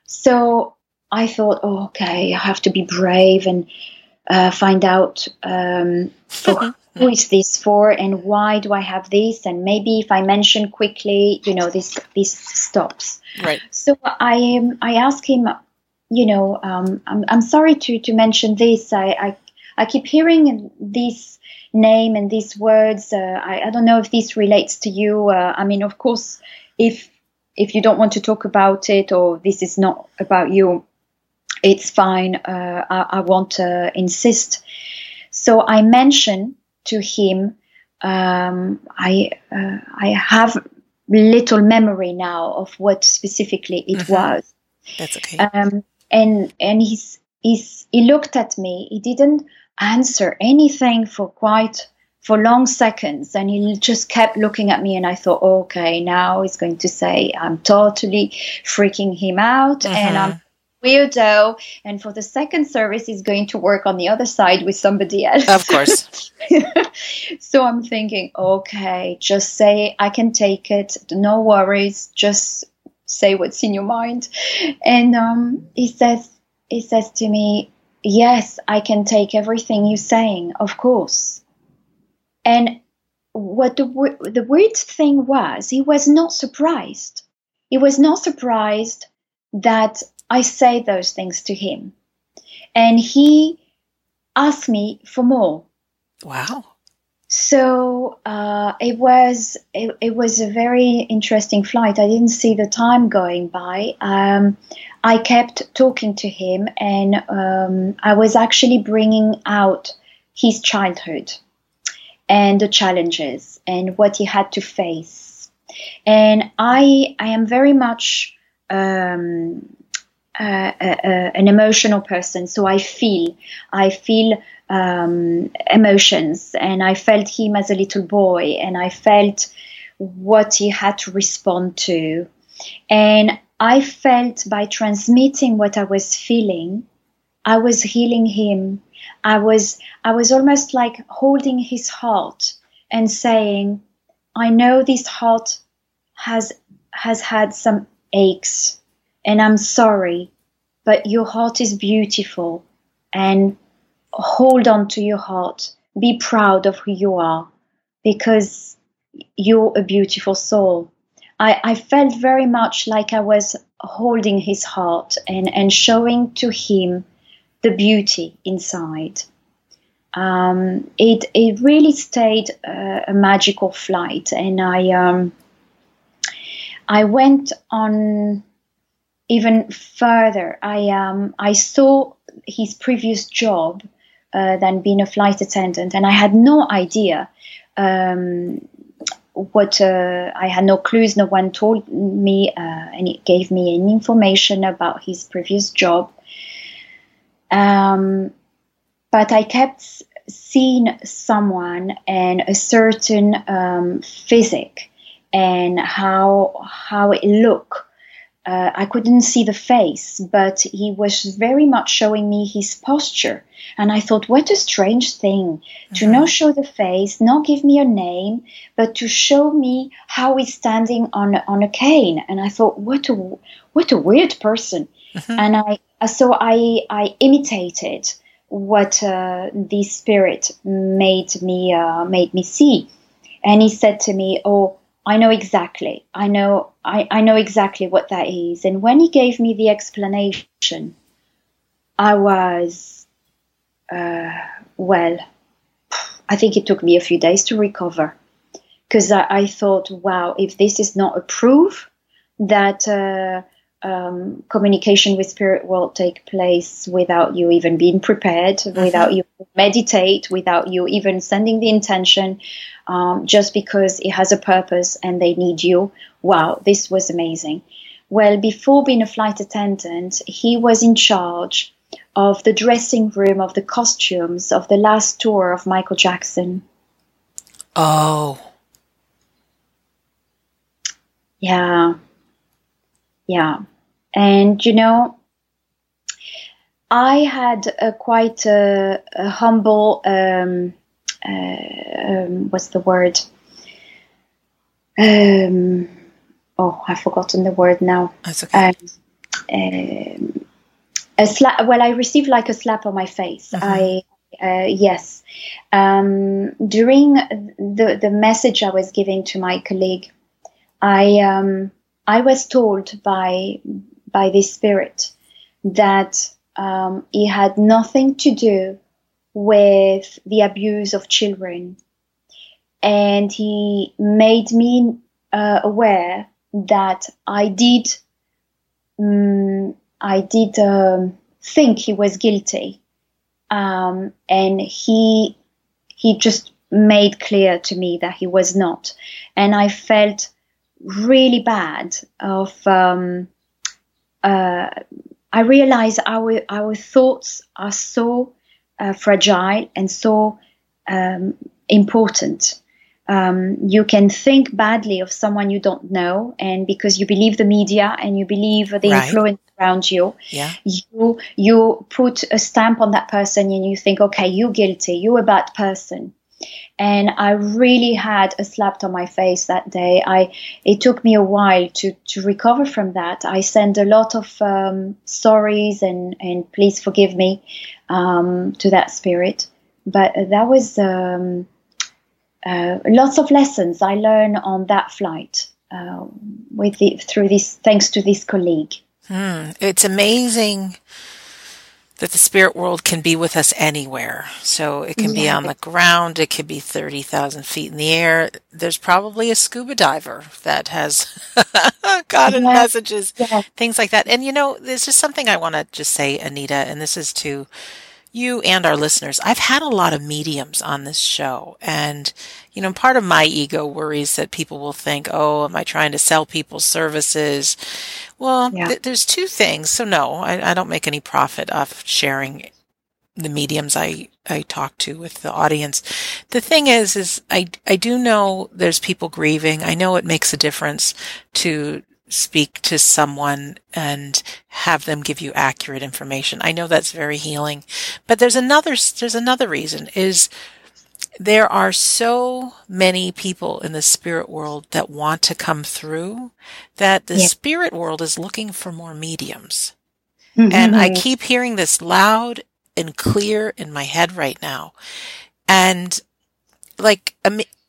Speaker 2: So I thought, oh, okay, I have to be brave and uh, find out um, who is this for and why do I have this, and maybe if I mention quickly, you know, this this stops.
Speaker 1: Right.
Speaker 2: So I um, I asked him, you know, um, I'm I'm sorry to to mention this. I I, I keep hearing this name and these words. Uh, I I don't know if this relates to you. Uh, I mean, of course, if if you don't want to talk about it or this is not about you, it's fine. Uh, I, I, won't to insist. So I mentioned to him, um, I uh, I have little memory now of what specifically it mm-hmm. was.
Speaker 1: That's okay. Um,
Speaker 2: and and he's he's he looked at me. He didn't answer anything for quite for long seconds and he just kept looking at me and i thought okay now he's going to say i'm totally freaking him out mm-hmm. and i'm weirdo. And for the second service, he's going to work on the other side with somebody else.
Speaker 1: Of course. (laughs)
Speaker 2: so I'm thinking, okay, just say, I can take it. No worries. Just say what's in your mind. And um, he says, he says to me, yes, I can take everything you're saying, of course. And what the, the weird thing was, he was not surprised. He was not surprised that I say those things to him. And he asked me for more.
Speaker 1: Wow.
Speaker 2: So uh, it was it, it, was a very interesting flight. I didn't see the time going by. Um, I kept talking to him, and um, I was actually bringing out his childhood and the challenges and what he had to face. And I I am very much um, uh, uh, uh, an emotional person, so I feel, I feel um, emotions, and I felt him as a little boy, and I felt what he had to respond to, and I felt by transmitting what I was feeling, I was healing him. I was, I was almost like holding his heart and saying, I know this heart has has had some aches and I'm sorry, but your heart is beautiful and hold on to your heart. Be proud of who you are because you're a beautiful soul. I, I felt very much like I was holding his heart and, and showing to him the beauty inside. Um, it, it really stayed uh, a magical flight, and I um, I went on even further, I um, I saw his previous job uh, than being a flight attendant, and I had no idea um, what uh, I had no clues. No one told me, uh, and it gave me any information about his previous job. Um, but I kept seeing someone and a certain um, physique and how how it looked uh, I couldn't see the face, but he was very much showing me his posture. And I thought, what a strange thing to not show the face, not give me a name, but to show me how he's standing on on a cane. And I thought, what a what a weird person. Mm-hmm. And I so I I imitated what uh, the spirit made me uh, made me see. And he said to me, "Oh." I know exactly. I know I, I know exactly what that is. And when he gave me the explanation, I was uh, well, I think it took me a few days to recover because I, I, thought, wow, if this is not a proof that uh, um, communication with spirit will take place without you even being prepared, mm-hmm. without you meditate, without you even sending the intention, um, just because it has a purpose and they need you. Wow, this was amazing. Well, before being a flight attendant, he was in charge of the dressing room, of the costumes, of the last tour of Michael Jackson.
Speaker 1: Oh.
Speaker 2: Yeah. Yeah. And, you know, I had a quite a, a humble, um, uh, um, what's the word? Um, oh, I've forgotten the word now.
Speaker 1: That's okay.
Speaker 2: Um, a slap. Well, I received like a slap on my face. Uh-huh. I uh, yes. Um, during the the message I was giving to my colleague, I um, I was told by by this spirit that um, had nothing to do with the abuse of children, and he made me uh, aware that I did. Um, I did um, think he was guilty, um, and he he just made clear to me that he was not, and I felt really bad. Of um, uh, I realized our our thoughts are so uh, fragile and so um, important um, you can think badly of someone you don't know, and because you believe the media and you believe the right. influence around you,
Speaker 1: yeah.
Speaker 2: you you put a stamp on that person, and you think, okay, you're guilty, you're a bad person. And I really had a slap on my face that day. I it took me a while to to recover from that. I sent a lot of um, sorries and and please forgive me um, to that spirit, but that was. Um, uh, lots of lessons I learned on that flight uh, with the, through this thanks to this colleague.
Speaker 1: Hmm. It's amazing that the spirit world can be with us anywhere. So it can yeah. be on the ground, it could be 30,000 feet in the air. There's probably a scuba diver that has (laughs) gotten messages, things like that. And you know, there's just something I want to just say, Anita, and this is to you and our listeners. I've had a lot of mediums on this show and, you know, part of my ego worries that people will think, oh, am I trying to sell people services? Well, yeah. th- there's two things. So no, I, I don't make any profit off sharing the mediums I, I talk to with the audience. The thing is, is I, I do know there's people grieving. I know it makes a difference to speak to someone and have them give you accurate information. I know that's very healing, but there's another, there's another reason is there are so many people in the spirit world that want to come through that the yeah. spirit world is looking for more mediums. Mm-hmm. And I keep hearing this loud and clear in my head right now. And like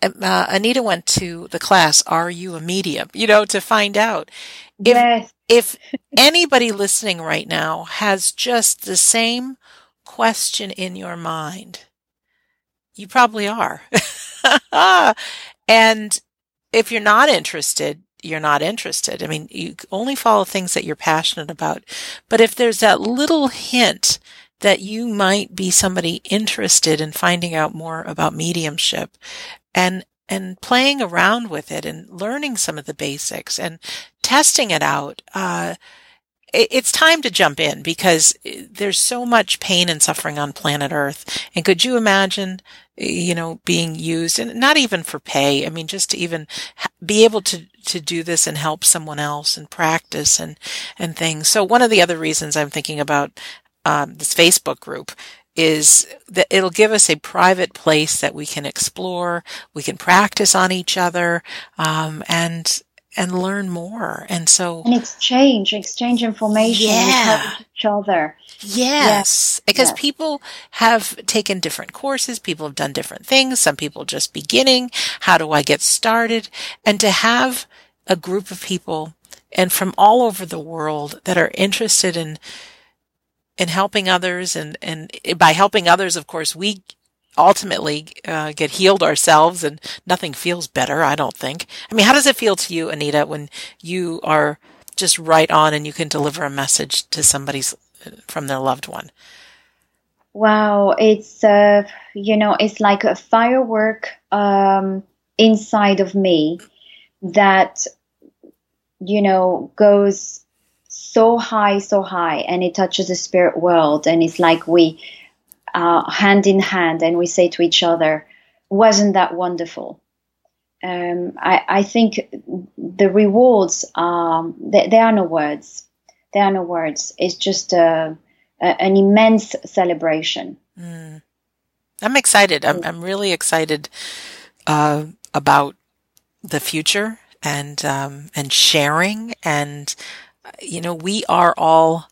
Speaker 1: uh, Anita went to the class, Are You a Medium? You know, to find out. If, yes. if anybody listening right now has just the same question in your mind, you probably are. (laughs) and if you're not interested, you're not interested. I mean, you only follow things that you're passionate about. But if there's that little hint that you might be somebody interested in finding out more about mediumship and and playing around with it and learning some of the basics and testing it out uh, it's time to jump in because uh, there's so much pain and suffering on planet earth. And could you imagine you know being used and not even for pay i mean just to even be able to to do this and help someone else and practice and and things. So one of the other reasons i'm thinking about um, this facebook group is that it'll give us a private place that we can explore, we can practice on each other, um, and and learn more. And so
Speaker 2: and exchange, exchange information, yeah. each other.
Speaker 1: Yes, yes. because yes. people have taken different courses, people have done different things. Some people just beginning. How do I get started? And to have a group of people and from all over the world that are interested in in helping others and, and by helping others, of course, we ultimately uh, get healed ourselves and nothing feels better, I don't think. I mean, how does it feel to you, Anita, when you are just right on and you can deliver a message to somebody's from their loved one?
Speaker 2: Wow, it's uh, you know, it's like a firework um, inside of me that you know goes so high, so high, and it touches the spirit world, and it's like we uh, hand in hand, and we say to each other, "Wasn't that wonderful?" Um, I, I, think the rewards are there, there, are no words. There are no words. It's just a, a, an immense celebration. Mm.
Speaker 1: I'm excited. I'm, I'm really excited uh, about the future and um, and sharing and you know we are all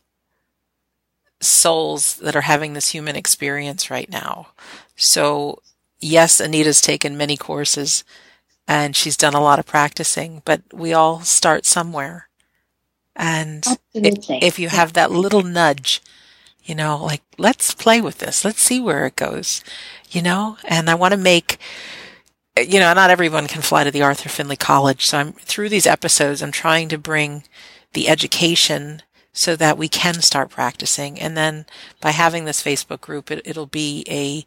Speaker 1: souls that are having this human experience right now. So yes, Anita's taken many courses and she's done a lot of practicing, but we all start somewhere. And if, if you have that little nudge, you know, like, let's play with this. Let's see where it goes, you know, and I want to make, you know, not everyone can fly to the Arthur Findlay College. So I'm through these episodes, I'm trying to bring the education so that we can start practicing. And then by having this Facebook group, it, it'll be a,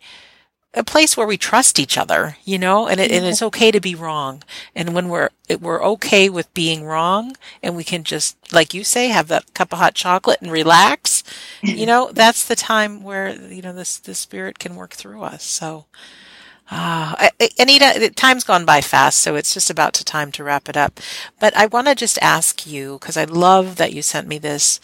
Speaker 1: a place where we trust each other, you know, and, it, and it's okay to be wrong. And when we're, we're okay with being wrong and we can just, like you say, have that cup of hot chocolate and relax, you (laughs) know, that's the time where, you know, this, the spirit can work through us. So, uh, Anita, time's gone by fast, so it's just about to time to wrap it up. But I want to just ask you, because I love that you sent me this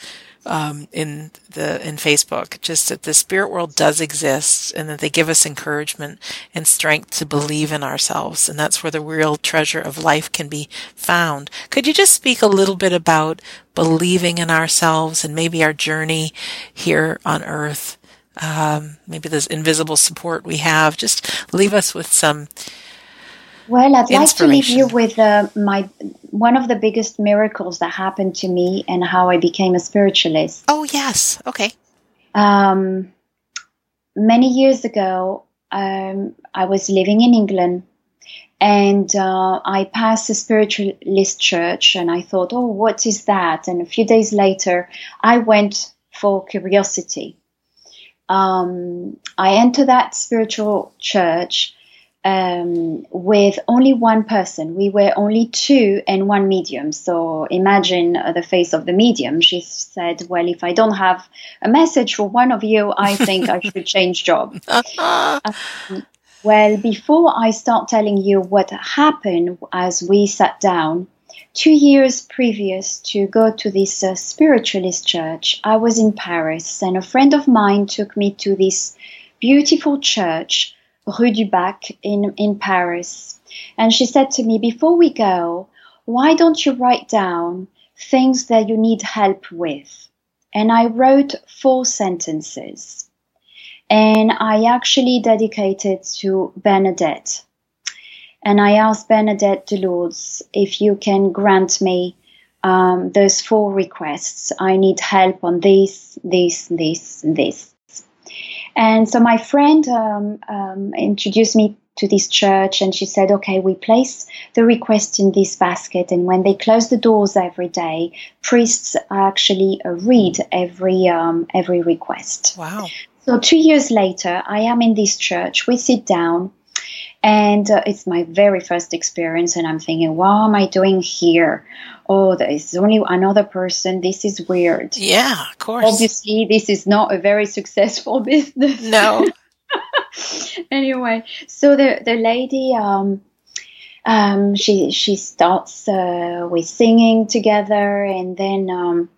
Speaker 1: um, in the in Facebook, just that the spirit world does exist, and that they give us encouragement and strength to believe in ourselves, and that's where the real treasure of life can be found. Could you just speak a little bit about believing in ourselves and maybe our journey here on Earth? Um, maybe this invisible support we have. Just leave us with some
Speaker 2: well, I'd like to leave you with uh, my one of the biggest miracles that happened to me and how I became a spiritualist.
Speaker 1: Oh yes, okay.
Speaker 2: Um, many years ago, um, I was living in England, and uh, I passed a spiritualist church, and I thought, "Oh, what is that?" And a few days later, I went for curiosity. Um, I enter that spiritual church um, with only one person. We were only two and one medium. So imagine uh, the face of the medium. She said, Well, if I don't have a message for one of you, I think I (laughs) should change job. (laughs) um, well, before I start telling you what happened as we sat down, two years previous to go to this uh, spiritualist church, I was in Paris and a friend of mine took me to this beautiful church Rue du Bac in, in Paris. And she said to me, Before we go, why don't you write down things that you need help with? And I wrote four sentences. And I actually dedicated to Bernadette. And I asked Bernadette de Lourdes if you can grant me um, those four requests. I need help on this, this, this, and this. And so my friend um, um, introduced me to this church and she said, okay, we place the request in this basket. And when they close the doors every day, priests actually uh, read every, um, every request.
Speaker 1: Wow.
Speaker 2: So two years later, I am in this church. We sit down and uh, it's my very first experience and i'm thinking what am i doing here? Oh there is only another person. This is weird.
Speaker 1: Yeah of course.
Speaker 2: Obviously this is not a very successful (laughs) business.
Speaker 1: No. (laughs)
Speaker 2: Anyway so the the lady um um she she starts uh, with singing together and then um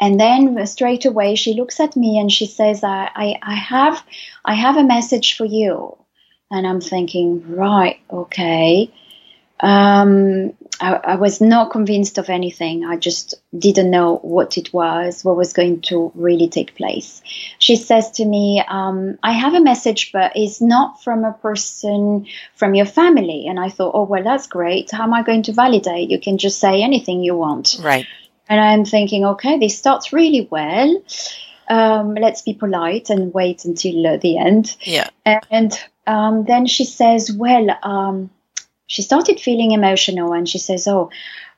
Speaker 2: and then straight away she looks at me and she says I, I, I have I have a message for you and I'm thinking, right, okay. Um, I, I, was not convinced of anything. I just didn't know what it was, what was going to really take place. She says to me, um, I have a message, but it's not from a person from your family. And I thought, oh, well, that's great. How am I going to validate? You can just say anything you want.
Speaker 1: Right.
Speaker 2: And I'm thinking, okay, this starts really well. um, let's be polite and wait until uh, the end.
Speaker 1: Yeah.
Speaker 2: And um, then she says, well, um, she started feeling emotional and she says, oh,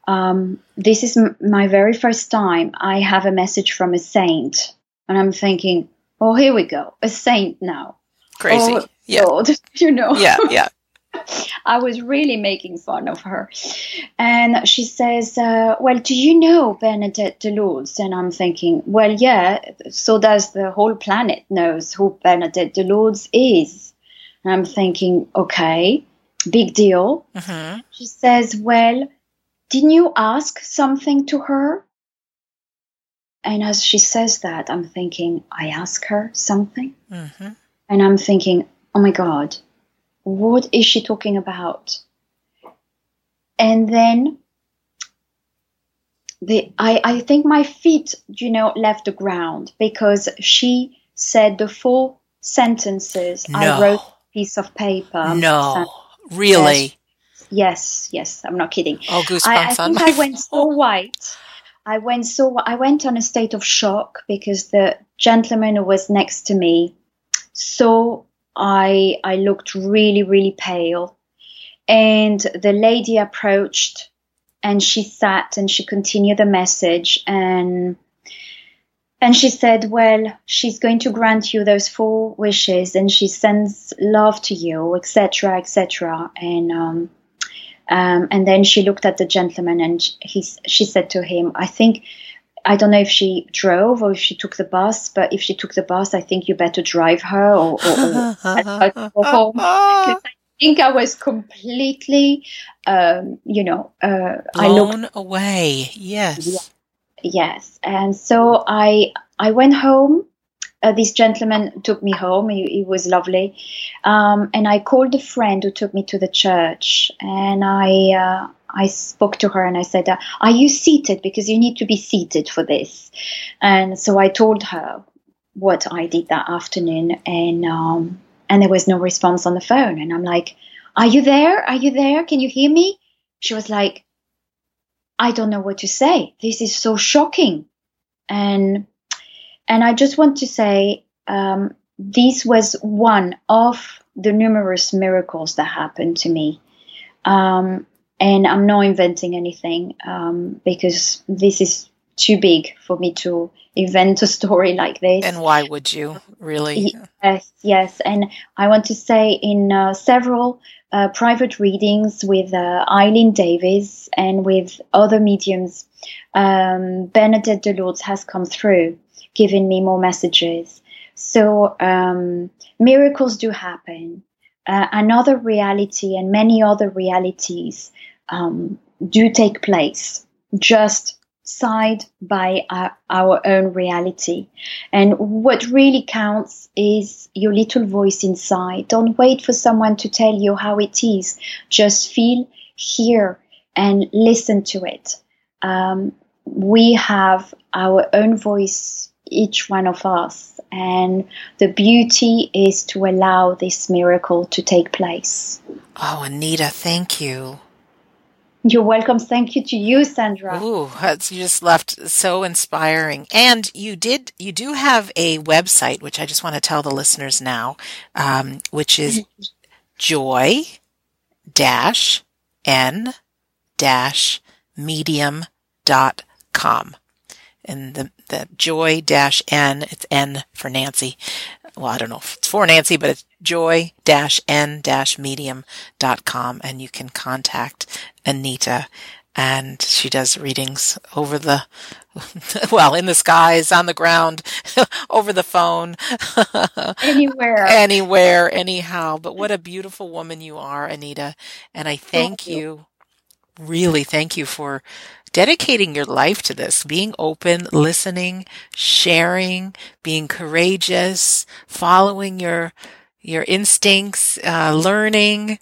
Speaker 2: um, this is m- my very first time I have a message from a saint. And I'm thinking, oh, here we go, a saint now.
Speaker 1: Crazy.
Speaker 2: Oh,
Speaker 1: yeah.
Speaker 2: God, (laughs) you know.
Speaker 1: Yeah. Yeah. (laughs)
Speaker 2: I was really making fun of her. And she says, uh, Well, do you know Bernadette de Lourdes? And I'm thinking, Well, yeah, so does the whole planet knows who Bernadette de Lourdes is. And I'm thinking, Okay, big deal.
Speaker 1: hmm
Speaker 2: She says, Well, didn't you ask something to her? And as she says that, I'm thinking, I ask her something?
Speaker 1: hmm
Speaker 2: And I'm thinking, oh my God, what is she talking about? And then the I, I think my feet, you know, left the ground because she said the four sentences I wrote piece of paper.
Speaker 1: No. Really.
Speaker 2: Yes, yes, I'm not kidding.
Speaker 1: Oh, goosebumps
Speaker 2: I, I think I went (laughs) so white. I went so I went on a state of shock because the gentleman who was next to me saw I I looked really really pale, and the lady approached, and she sat and she continued the message and. And she said, Well, she's going to grant you those four wishes and she sends love to you, etc., etc. And um, um, and then she looked at the gentleman and he, she said to him, I think, I don't know if she drove or if she took the bus, but if she took the bus, I think you better drive her or, or, or (laughs) home. Because I think I was completely, um, you know, uh, I looked
Speaker 1: Blown away. Yes.
Speaker 2: Yes, and so I I went home. Uh, this gentleman took me home. He, he was lovely, um, and I called a friend who took me to the church, and I uh, I spoke to her and I said, "Are you seated? Because you need to be seated for this." And so I told her what I did that afternoon, and um, and there was no response on the phone, and I'm like, "Are you there? Are you there? Can you hear me?" She was like. I don't know what to say. This is so shocking. And and I just want to say um, this was one of the numerous miracles that happened to me. Um, and I'm not inventing anything um, because this is too big for me to invent a story like this.
Speaker 1: And why would you really?
Speaker 2: Yes, yes. And I want to say in uh, several uh, private readings with uh, Eileen Davies and with other mediums, um, Bernadette de Lourdes has come through, giving me more messages. So um, miracles do happen. Uh, another reality and many other realities um, do take place just side by our, our own reality. And what really counts is your little voice inside. Don't wait for someone to tell you how it is. Just feel, hear, and listen to it. Um, we have our own voice, each one of us. And the beauty is to allow this miracle to take place.
Speaker 1: Oh, Anita, thank you.
Speaker 2: You're welcome. Thank you to you, Sandra.
Speaker 1: Ooh, you just left so inspiring. And you did, you do have a website, which I just want to tell the listeners now, um, which is joy dash n dash medium dot com. And the, the joy dash n, it's n for Nancy. Well, I don't know if it's for Nancy, but it's joy dash n dash medium dot com. And you can contact Anita and she does readings over the, (laughs) well, in the skies, on the ground, (laughs) over the phone, (laughs)
Speaker 2: Anywhere.
Speaker 1: anywhere, anyhow. But what a beautiful woman you are, Anita. And I thank,
Speaker 2: Thank you.
Speaker 1: you, really thank you for dedicating your life to this, being open, listening, sharing, being courageous, following your, your instincts, uh, learning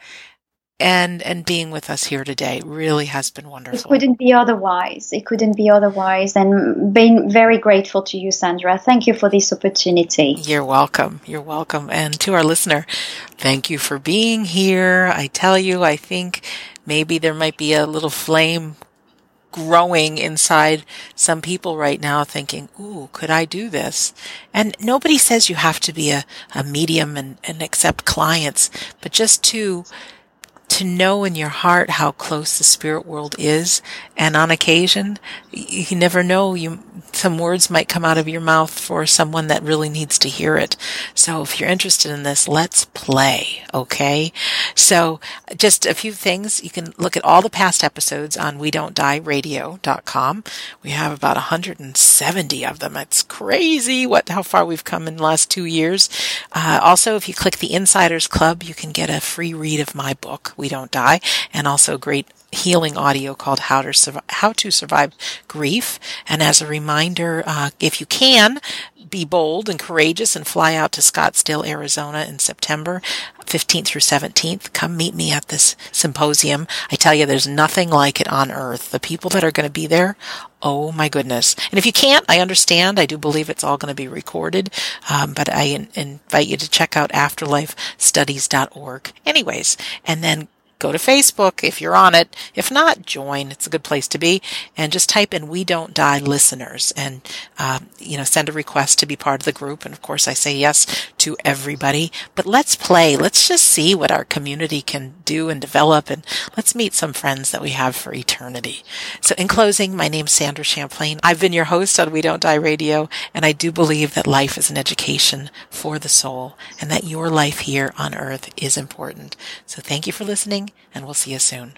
Speaker 1: and, and being with us here today really has been wonderful.
Speaker 2: It couldn't be otherwise. It couldn't be otherwise. And being very grateful to you, Sandra. Thank you for this opportunity.
Speaker 1: You're welcome. You're welcome. And to our listener, thank you for being here. I tell you, I think maybe there might be a little flame growing inside some people right now thinking, ooh, could I do this? And nobody says you have to be a, a medium and, and accept clients, but just to to know in your heart how close the spirit world is. And on occasion, you never know, you, some words might come out of your mouth for someone that really needs to hear it. So if you're interested in this, let's play. Okay. So just a few things. You can look at all the past episodes on we don't die radio.com. We have about 170 of them. It's crazy what, how far we've come in the last two years. Uh, also, if you click the Insiders Club, you can get a free read of my book. We Don't Die, and also great healing audio called How to Survive, How to Survive Grief. And as a reminder, uh, if you can, be bold and courageous and fly out to Scottsdale, Arizona in September 15th through 17th. Come meet me at this symposium. I tell you, there's nothing like it on earth. The people that are going to be there, oh my goodness. And if you can't, I understand. I do believe it's all going to be recorded. Um, but I in- invite you to check out afterlifestudies.org. Anyways, and then go to Facebook if you're on it. If not, join. It's a good place to be. And just type in We Don't Die Listeners and, uh, you know, send a request to be part of the group. And of course, I say yes to everybody. But let's play. Let's just see what our community can do and develop. And let's meet some friends that we have for eternity. So in closing, my name's Sandra Champlain. I've been your host on We Don't Die Radio. And I do believe that life is an education for the soul and that your life here on earth is important. So thank you for listening and we'll see you soon.